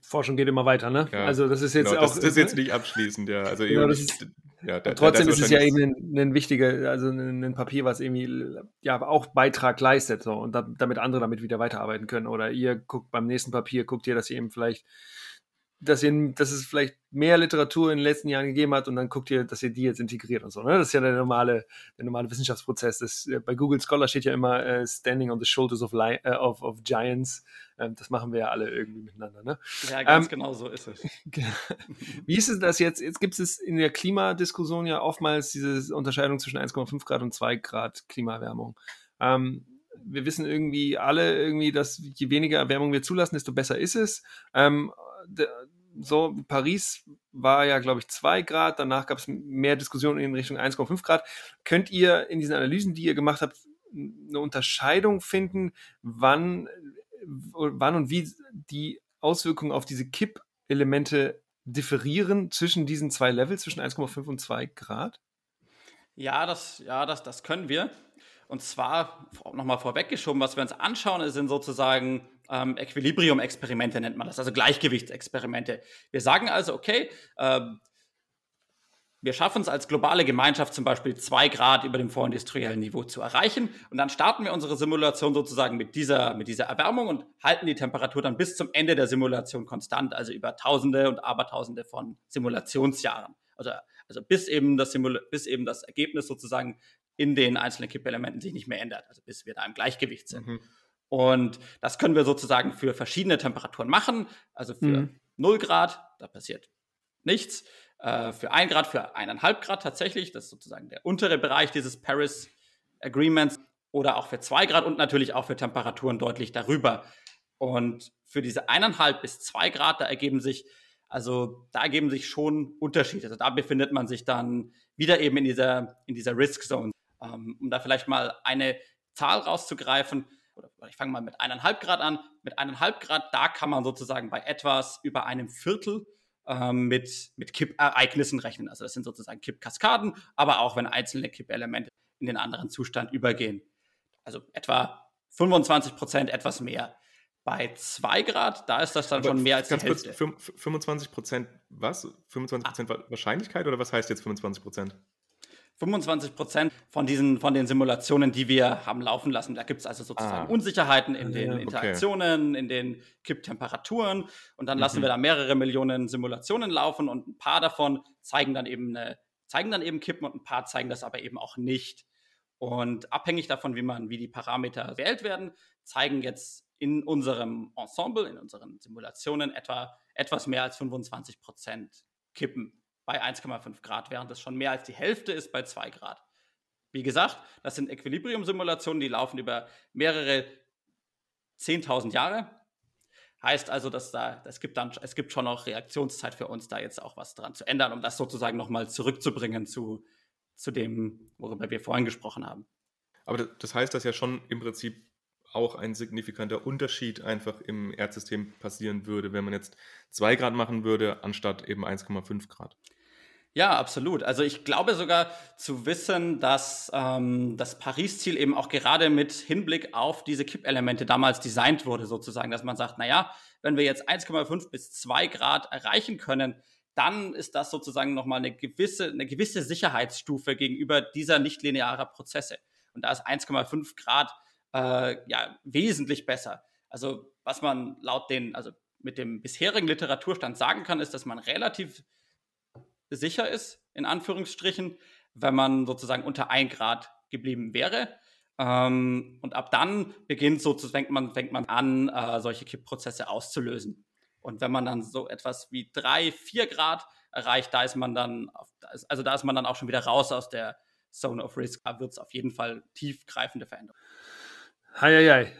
Forschung geht immer weiter, ne? Ja, also das ist jetzt genau, auch. Das, ist jetzt nicht abschließend, ja. Also genau, ist, ja, da, trotzdem da ist es ja eben ein, ein wichtiger, also ein, ein, Papier, was irgendwie ja auch Beitrag leistet, so und da, damit andere damit wieder weiterarbeiten können. Oder ihr guckt beim nächsten Papier, guckt ihr, dass ihr eben vielleicht dass, ihr, dass es vielleicht mehr Literatur in den letzten Jahren gegeben hat und dann guckt ihr, dass ihr die jetzt integriert und so. Ne? Das ist ja der normale, der normale Wissenschaftsprozess. Das, äh, bei Google Scholar steht ja immer äh, Standing on the Shoulders of, äh, of, of Giants. Ähm, das machen wir ja alle irgendwie miteinander. Ne? Ja, ganz ähm, genau so ist es. Wie ist es das jetzt? Jetzt gibt es in der Klimadiskussion ja oftmals diese Unterscheidung zwischen 1,5 Grad und 2 Grad Klimaerwärmung. Ähm, wir wissen irgendwie alle irgendwie, dass je weniger Erwärmung wir zulassen, desto besser ist es. Ähm, so, Paris war ja, glaube ich, 2 Grad, danach gab es mehr Diskussionen in Richtung 1,5 Grad. Könnt ihr in diesen Analysen, die ihr gemacht habt, eine Unterscheidung finden, wann, wann und wie die Auswirkungen auf diese Kippelemente differieren zwischen diesen zwei Levels, zwischen 1,5 und 2 Grad? Ja, das, ja das, das können wir. Und zwar nochmal vorweggeschoben, was wir uns anschauen, sind sozusagen ähm, Equilibrium-Experimente, nennt man das, also Gleichgewichtsexperimente. Wir sagen also, okay, ähm, wir schaffen es als globale Gemeinschaft zum Beispiel zwei Grad über dem vorindustriellen Niveau zu erreichen. Und dann starten wir unsere Simulation sozusagen mit dieser, mit dieser Erwärmung und halten die Temperatur dann bis zum Ende der Simulation konstant, also über Tausende und Abertausende von Simulationsjahren. Also, also bis, eben das bis eben das Ergebnis sozusagen in den einzelnen Kippelementen sich nicht mehr ändert, also bis wir da im Gleichgewicht sind. Mhm. Und das können wir sozusagen für verschiedene Temperaturen machen. Also für mhm. 0 Grad, da passiert nichts. Äh, für 1 Grad, für 1,5 Grad tatsächlich, das ist sozusagen der untere Bereich dieses Paris Agreements. Oder auch für 2 Grad und natürlich auch für Temperaturen deutlich darüber. Und für diese 1,5 bis 2 Grad, da ergeben sich, also da ergeben sich schon Unterschiede. Also da befindet man sich dann wieder eben in dieser, in dieser Risk Zone. Ähm, um da vielleicht mal eine Zahl rauszugreifen, oder ich fange mal mit eineinhalb Grad an. Mit eineinhalb Grad, da kann man sozusagen bei etwas über einem Viertel ähm, mit, mit Kippereignissen rechnen. Also das sind sozusagen Kippkaskaden, aber auch wenn einzelne Kippelemente in den anderen Zustand übergehen. Also etwa 25 Prozent, etwas mehr. Bei 2 Grad, da ist das dann aber schon mehr als ganz die Hälfte. Kurz, 25 Prozent was? 25 Prozent ah. Wahrscheinlichkeit oder was heißt jetzt 25 Prozent? 25 Prozent von diesen, von den Simulationen, die wir haben laufen lassen. Da gibt es also sozusagen ah. Unsicherheiten in den okay. Interaktionen, in den Kipptemperaturen. Und dann mhm. lassen wir da mehrere Millionen Simulationen laufen und ein paar davon zeigen dann eben eine, zeigen dann eben Kippen und ein paar zeigen das aber eben auch nicht. Und abhängig davon, wie man, wie die Parameter gewählt werden, zeigen jetzt in unserem Ensemble, in unseren Simulationen etwa etwas mehr als 25 Prozent Kippen bei 1,5 Grad, während es schon mehr als die Hälfte ist bei 2 Grad. Wie gesagt, das sind Equilibrium-Simulationen, die laufen über mehrere 10.000 Jahre. Heißt also, dass da, es gibt dann, es gibt schon noch Reaktionszeit für uns, da jetzt auch was dran zu ändern, um das sozusagen nochmal zurückzubringen zu, zu dem, worüber wir vorhin gesprochen haben. Aber das heißt, dass ja schon im Prinzip auch ein signifikanter Unterschied einfach im Erdsystem passieren würde, wenn man jetzt 2 Grad machen würde, anstatt eben 1,5 Grad. Ja, absolut. Also ich glaube sogar zu wissen, dass ähm, das Paris-Ziel eben auch gerade mit Hinblick auf diese Kippelemente damals designt wurde, sozusagen, dass man sagt, naja, wenn wir jetzt 1,5 bis 2 Grad erreichen können, dann ist das sozusagen nochmal eine gewisse, eine gewisse Sicherheitsstufe gegenüber dieser nichtlinearer Prozesse. Und da ist 1,5 Grad äh, ja wesentlich besser. Also was man laut den, also mit dem bisherigen Literaturstand sagen kann, ist, dass man relativ sicher ist, in Anführungsstrichen, wenn man sozusagen unter 1 Grad geblieben wäre. Ähm, und ab dann beginnt so, fängt man, fängt man an, äh, solche Kippprozesse auszulösen. Und wenn man dann so etwas wie 3, 4 Grad erreicht, da ist man dann, auf, also da ist man dann auch schon wieder raus aus der Zone of Risk. Da wird es auf jeden Fall tiefgreifende Veränderungen. Heieiei.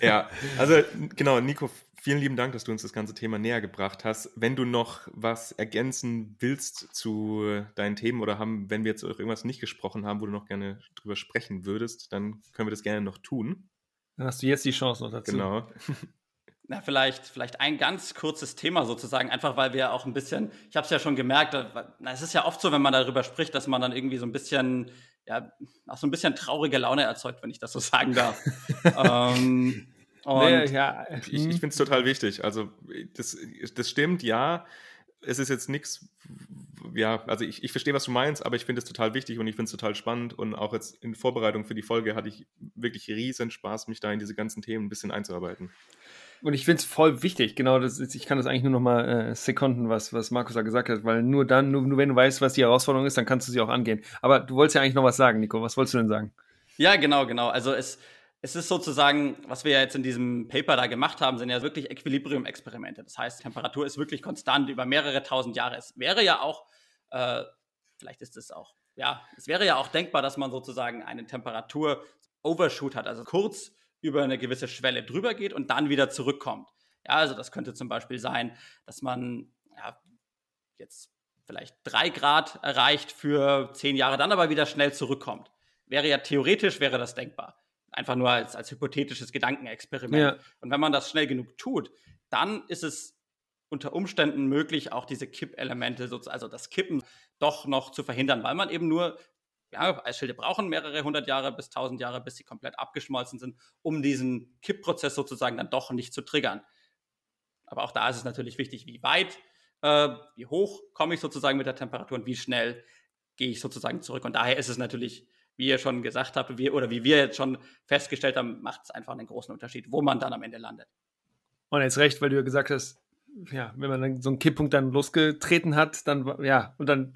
ja, also genau, Nico, vielen lieben Dank, dass du uns das ganze Thema näher gebracht hast. Wenn du noch was ergänzen willst zu deinen Themen oder haben, wenn wir jetzt irgendwas nicht gesprochen haben, wo du noch gerne drüber sprechen würdest, dann können wir das gerne noch tun. Dann hast du jetzt die Chance noch dazu. Genau. Na, vielleicht, vielleicht ein ganz kurzes Thema sozusagen, einfach weil wir auch ein bisschen, ich habe es ja schon gemerkt, na, es ist ja oft so, wenn man darüber spricht, dass man dann irgendwie so ein bisschen ja, auch so ein bisschen traurige Laune erzeugt, wenn ich das so sagen darf. ähm, nee, ja. Ich, ich finde es total wichtig. Also, das, das stimmt, ja. Es ist jetzt nichts, ja, also ich, ich verstehe, was du meinst, aber ich finde es total wichtig und ich finde es total spannend. Und auch jetzt in Vorbereitung für die Folge hatte ich wirklich riesen Spaß, mich da in diese ganzen Themen ein bisschen einzuarbeiten. Und ich finde es voll wichtig, genau, das ist, ich kann das eigentlich nur noch mal äh, sekunden, was, was Markus da gesagt hat, weil nur dann, nur, nur wenn du weißt, was die Herausforderung ist, dann kannst du sie auch angehen. Aber du wolltest ja eigentlich noch was sagen, Nico. Was wolltest du denn sagen? Ja, genau, genau. Also es, es ist sozusagen, was wir ja jetzt in diesem Paper da gemacht haben, sind ja wirklich Equilibrium-Experimente. Das heißt, Temperatur ist wirklich konstant über mehrere tausend Jahre. Es wäre ja auch, äh, vielleicht ist es auch, ja, es wäre ja auch denkbar, dass man sozusagen einen Temperatur-Overshoot hat, also kurz über eine gewisse Schwelle drüber geht und dann wieder zurückkommt. Ja, also das könnte zum Beispiel sein, dass man ja, jetzt vielleicht drei Grad erreicht für zehn Jahre, dann aber wieder schnell zurückkommt. Wäre ja theoretisch, wäre das denkbar. Einfach nur als, als hypothetisches Gedankenexperiment. Ja. Und wenn man das schnell genug tut, dann ist es unter Umständen möglich, auch diese Kippelemente, also das Kippen, doch noch zu verhindern, weil man eben nur ja, Eisschilde brauchen mehrere hundert Jahre bis tausend Jahre, bis sie komplett abgeschmolzen sind, um diesen Kippprozess sozusagen dann doch nicht zu triggern. Aber auch da ist es natürlich wichtig, wie weit, äh, wie hoch komme ich sozusagen mit der Temperatur und wie schnell gehe ich sozusagen zurück. Und daher ist es natürlich, wie ihr schon gesagt habt, wie, oder wie wir jetzt schon festgestellt haben, macht es einfach einen großen Unterschied, wo man dann am Ende landet. Und jetzt recht, weil du ja gesagt hast, ja, wenn man dann so einen Kipppunkt dann losgetreten hat, dann, ja, und dann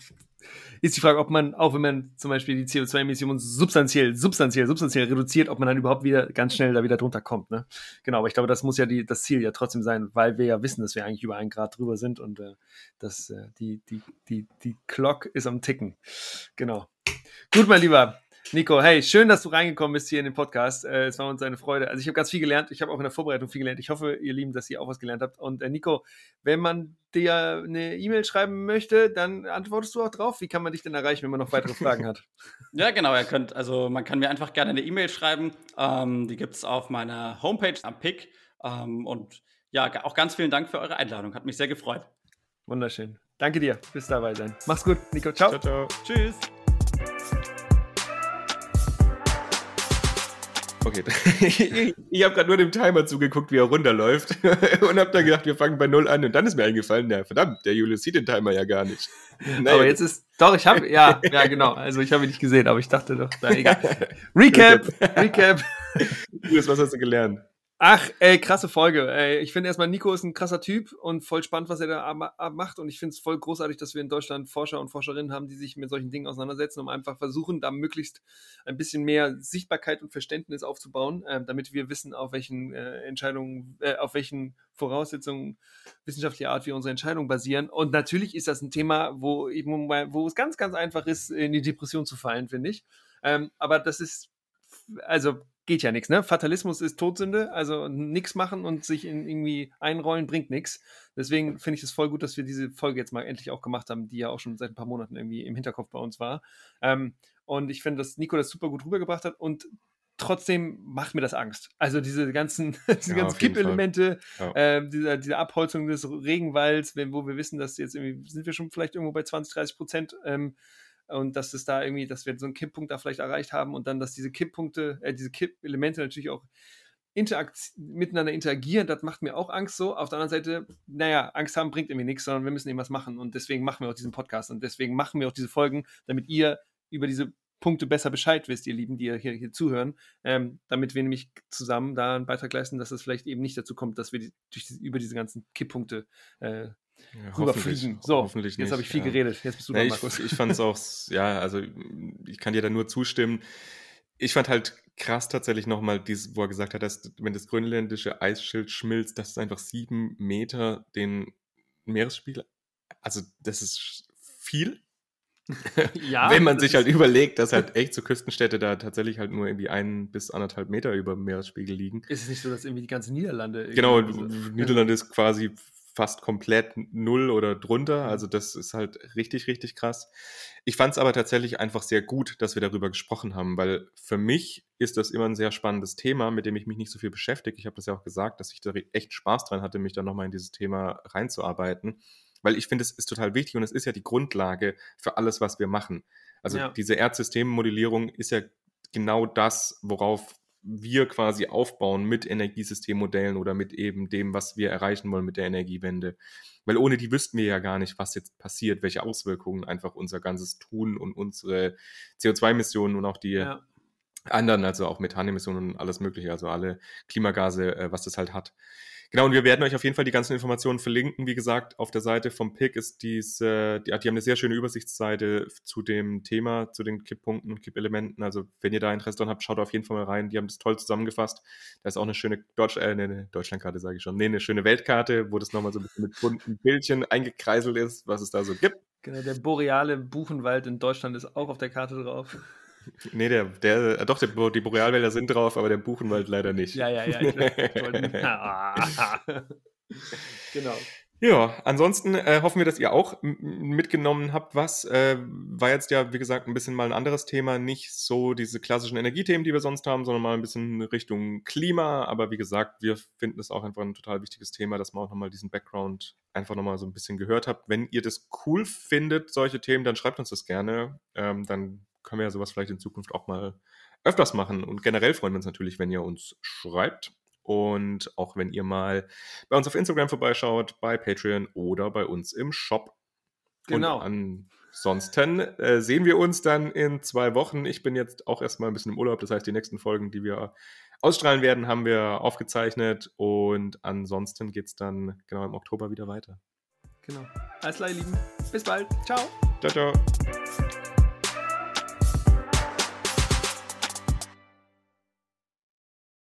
ist die Frage, ob man, auch wenn man zum Beispiel die CO2-Emissionen substanziell, substanziell, substanziell reduziert, ob man dann überhaupt wieder ganz schnell da wieder drunter kommt. Ne? Genau, aber ich glaube, das muss ja die, das Ziel ja trotzdem sein, weil wir ja wissen, dass wir eigentlich über einen Grad drüber sind und äh, dass äh, die, die, die, die Clock ist am Ticken. Genau. Gut, mein Lieber. Nico, hey, schön, dass du reingekommen bist hier in den Podcast. Äh, es war uns eine Freude. Also ich habe ganz viel gelernt. Ich habe auch in der Vorbereitung viel gelernt. Ich hoffe, ihr Lieben, dass ihr auch was gelernt habt. Und äh, Nico, wenn man dir eine E-Mail schreiben möchte, dann antwortest du auch drauf. Wie kann man dich denn erreichen, wenn man noch weitere Fragen hat? Ja, genau. Ihr könnt, also man kann mir einfach gerne eine E-Mail schreiben. Ähm, die gibt es auf meiner Homepage am PIC. Ähm, und ja, auch ganz vielen Dank für eure Einladung. Hat mich sehr gefreut. Wunderschön. Danke dir. Bis dabei sein. Mach's gut, Nico. Ciao. Ciao, ciao. Tschüss. Okay, ich, ich habe gerade nur dem Timer zugeguckt, wie er runterläuft und habe dann gedacht, wir fangen bei Null an und dann ist mir eingefallen, na verdammt, der Julius sieht den Timer ja gar nicht. Naja. Aber jetzt ist, doch, ich habe, ja, ja genau, also ich habe ihn nicht gesehen, aber ich dachte doch, na egal. Recap, Recap. Julius, was hast du gelernt? Ach, ey, krasse Folge. Ey, ich finde erstmal, Nico ist ein krasser Typ und voll spannend, was er da macht. Und ich finde es voll großartig, dass wir in Deutschland Forscher und Forscherinnen haben, die sich mit solchen Dingen auseinandersetzen, um einfach versuchen, da möglichst ein bisschen mehr Sichtbarkeit und Verständnis aufzubauen, äh, damit wir wissen, auf welchen äh, Entscheidungen, äh, auf welchen Voraussetzungen wissenschaftlicher Art wir unsere Entscheidungen basieren. Und natürlich ist das ein Thema, wo, wo es ganz, ganz einfach ist, in die Depression zu fallen, finde ich. Ähm, aber das ist, also geht ja nichts, ne? Fatalismus ist Todsünde, also nichts machen und sich in irgendwie einrollen bringt nichts. Deswegen finde ich es voll gut, dass wir diese Folge jetzt mal endlich auch gemacht haben, die ja auch schon seit ein paar Monaten irgendwie im Hinterkopf bei uns war. Ähm, und ich finde, dass Nico das super gut rübergebracht hat und trotzdem macht mir das Angst. Also diese ganzen, diese ja, ganzen Kippelemente, ja. äh, diese, diese Abholzung des Regenwalds, wenn, wo wir wissen, dass jetzt irgendwie sind wir schon vielleicht irgendwo bei 20, 30 Prozent. Ähm, und dass es da irgendwie, dass wir so einen Kipppunkt da vielleicht erreicht haben und dann, dass diese Kipppunkte, äh, diese Kippelemente natürlich auch interakt miteinander interagieren, das macht mir auch Angst so. Auf der anderen Seite, naja, Angst haben bringt irgendwie nichts, sondern wir müssen irgendwas machen und deswegen machen wir auch diesen Podcast und deswegen machen wir auch diese Folgen, damit ihr über diese Punkte besser Bescheid wisst, ihr Lieben, die hier, hier zuhören, ähm, damit wir nämlich zusammen da einen Beitrag leisten, dass es vielleicht eben nicht dazu kommt, dass wir die, die, über diese ganzen Kipppunkte äh, ja, rüberfliegen. So, hoffentlich jetzt habe ich viel ja. geredet. Jetzt bist du ja, dran, Markus. Ich, ich fand es auch, ja, also ich kann dir da nur zustimmen. Ich fand halt krass tatsächlich nochmal, wo er gesagt hat, dass wenn das grönländische Eisschild schmilzt, dass es einfach sieben Meter den Meeresspiegel, also das ist viel. ja, wenn man sich halt überlegt, dass halt echt so Küstenstädte da tatsächlich halt nur irgendwie ein bis anderthalb Meter über dem Meeresspiegel liegen. Ist es nicht so, dass irgendwie die ganzen Niederlande. Genau, Niederlande ist quasi fast komplett null oder drunter. Mhm. Also das ist halt richtig, richtig krass. Ich fand es aber tatsächlich einfach sehr gut, dass wir darüber gesprochen haben, weil für mich ist das immer ein sehr spannendes Thema, mit dem ich mich nicht so viel beschäftige. Ich habe das ja auch gesagt, dass ich da echt Spaß dran hatte, mich da nochmal in dieses Thema reinzuarbeiten, weil ich finde, es ist total wichtig und es ist ja die Grundlage für alles, was wir machen. Also ja. diese Erdsystemmodellierung ist ja genau das, worauf wir quasi aufbauen mit Energiesystemmodellen oder mit eben dem, was wir erreichen wollen mit der Energiewende. Weil ohne die wüssten wir ja gar nicht, was jetzt passiert, welche Auswirkungen einfach unser ganzes Tun und unsere CO2-Emissionen und auch die ja. anderen, also auch Methanemissionen und alles Mögliche, also alle Klimagase, äh, was das halt hat. Genau, und wir werden euch auf jeden Fall die ganzen Informationen verlinken. Wie gesagt, auf der Seite vom PIC ist diese, die, die haben eine sehr schöne Übersichtsseite zu dem Thema, zu den Kipppunkten und Kippelementen. Also, wenn ihr da Interesse dran habt, schaut auf jeden Fall mal rein. Die haben das toll zusammengefasst. Da ist auch eine schöne Deutsch, äh, eine Deutschlandkarte, sage ich schon. Nee, eine schöne Weltkarte, wo das nochmal so ein bisschen mit bunten Bildchen eingekreiselt ist, was es da so gibt. Genau, der boreale Buchenwald in Deutschland ist auch auf der Karte drauf. Nee, der, der, äh, doch, der, die Borealwälder sind drauf, aber der Buchenwald leider nicht. Ja, ja, ja. Ich, genau. Ja, ansonsten äh, hoffen wir, dass ihr auch mitgenommen habt, was. Äh, war jetzt ja, wie gesagt, ein bisschen mal ein anderes Thema. Nicht so diese klassischen Energiethemen, die wir sonst haben, sondern mal ein bisschen Richtung Klima. Aber wie gesagt, wir finden es auch einfach ein total wichtiges Thema, dass man auch nochmal diesen Background einfach nochmal so ein bisschen gehört habt. Wenn ihr das cool findet, solche Themen, dann schreibt uns das gerne. Ähm, dann können wir ja sowas vielleicht in Zukunft auch mal öfters machen. Und generell freuen wir uns natürlich, wenn ihr uns schreibt. Und auch wenn ihr mal bei uns auf Instagram vorbeischaut, bei Patreon oder bei uns im Shop. Genau. Und ansonsten äh, sehen wir uns dann in zwei Wochen. Ich bin jetzt auch erstmal ein bisschen im Urlaub. Das heißt, die nächsten Folgen, die wir ausstrahlen werden, haben wir aufgezeichnet. Und ansonsten geht es dann genau im Oktober wieder weiter. Genau. Alles klar, ihr Lieben. Bis bald. Ciao. Ciao, ciao.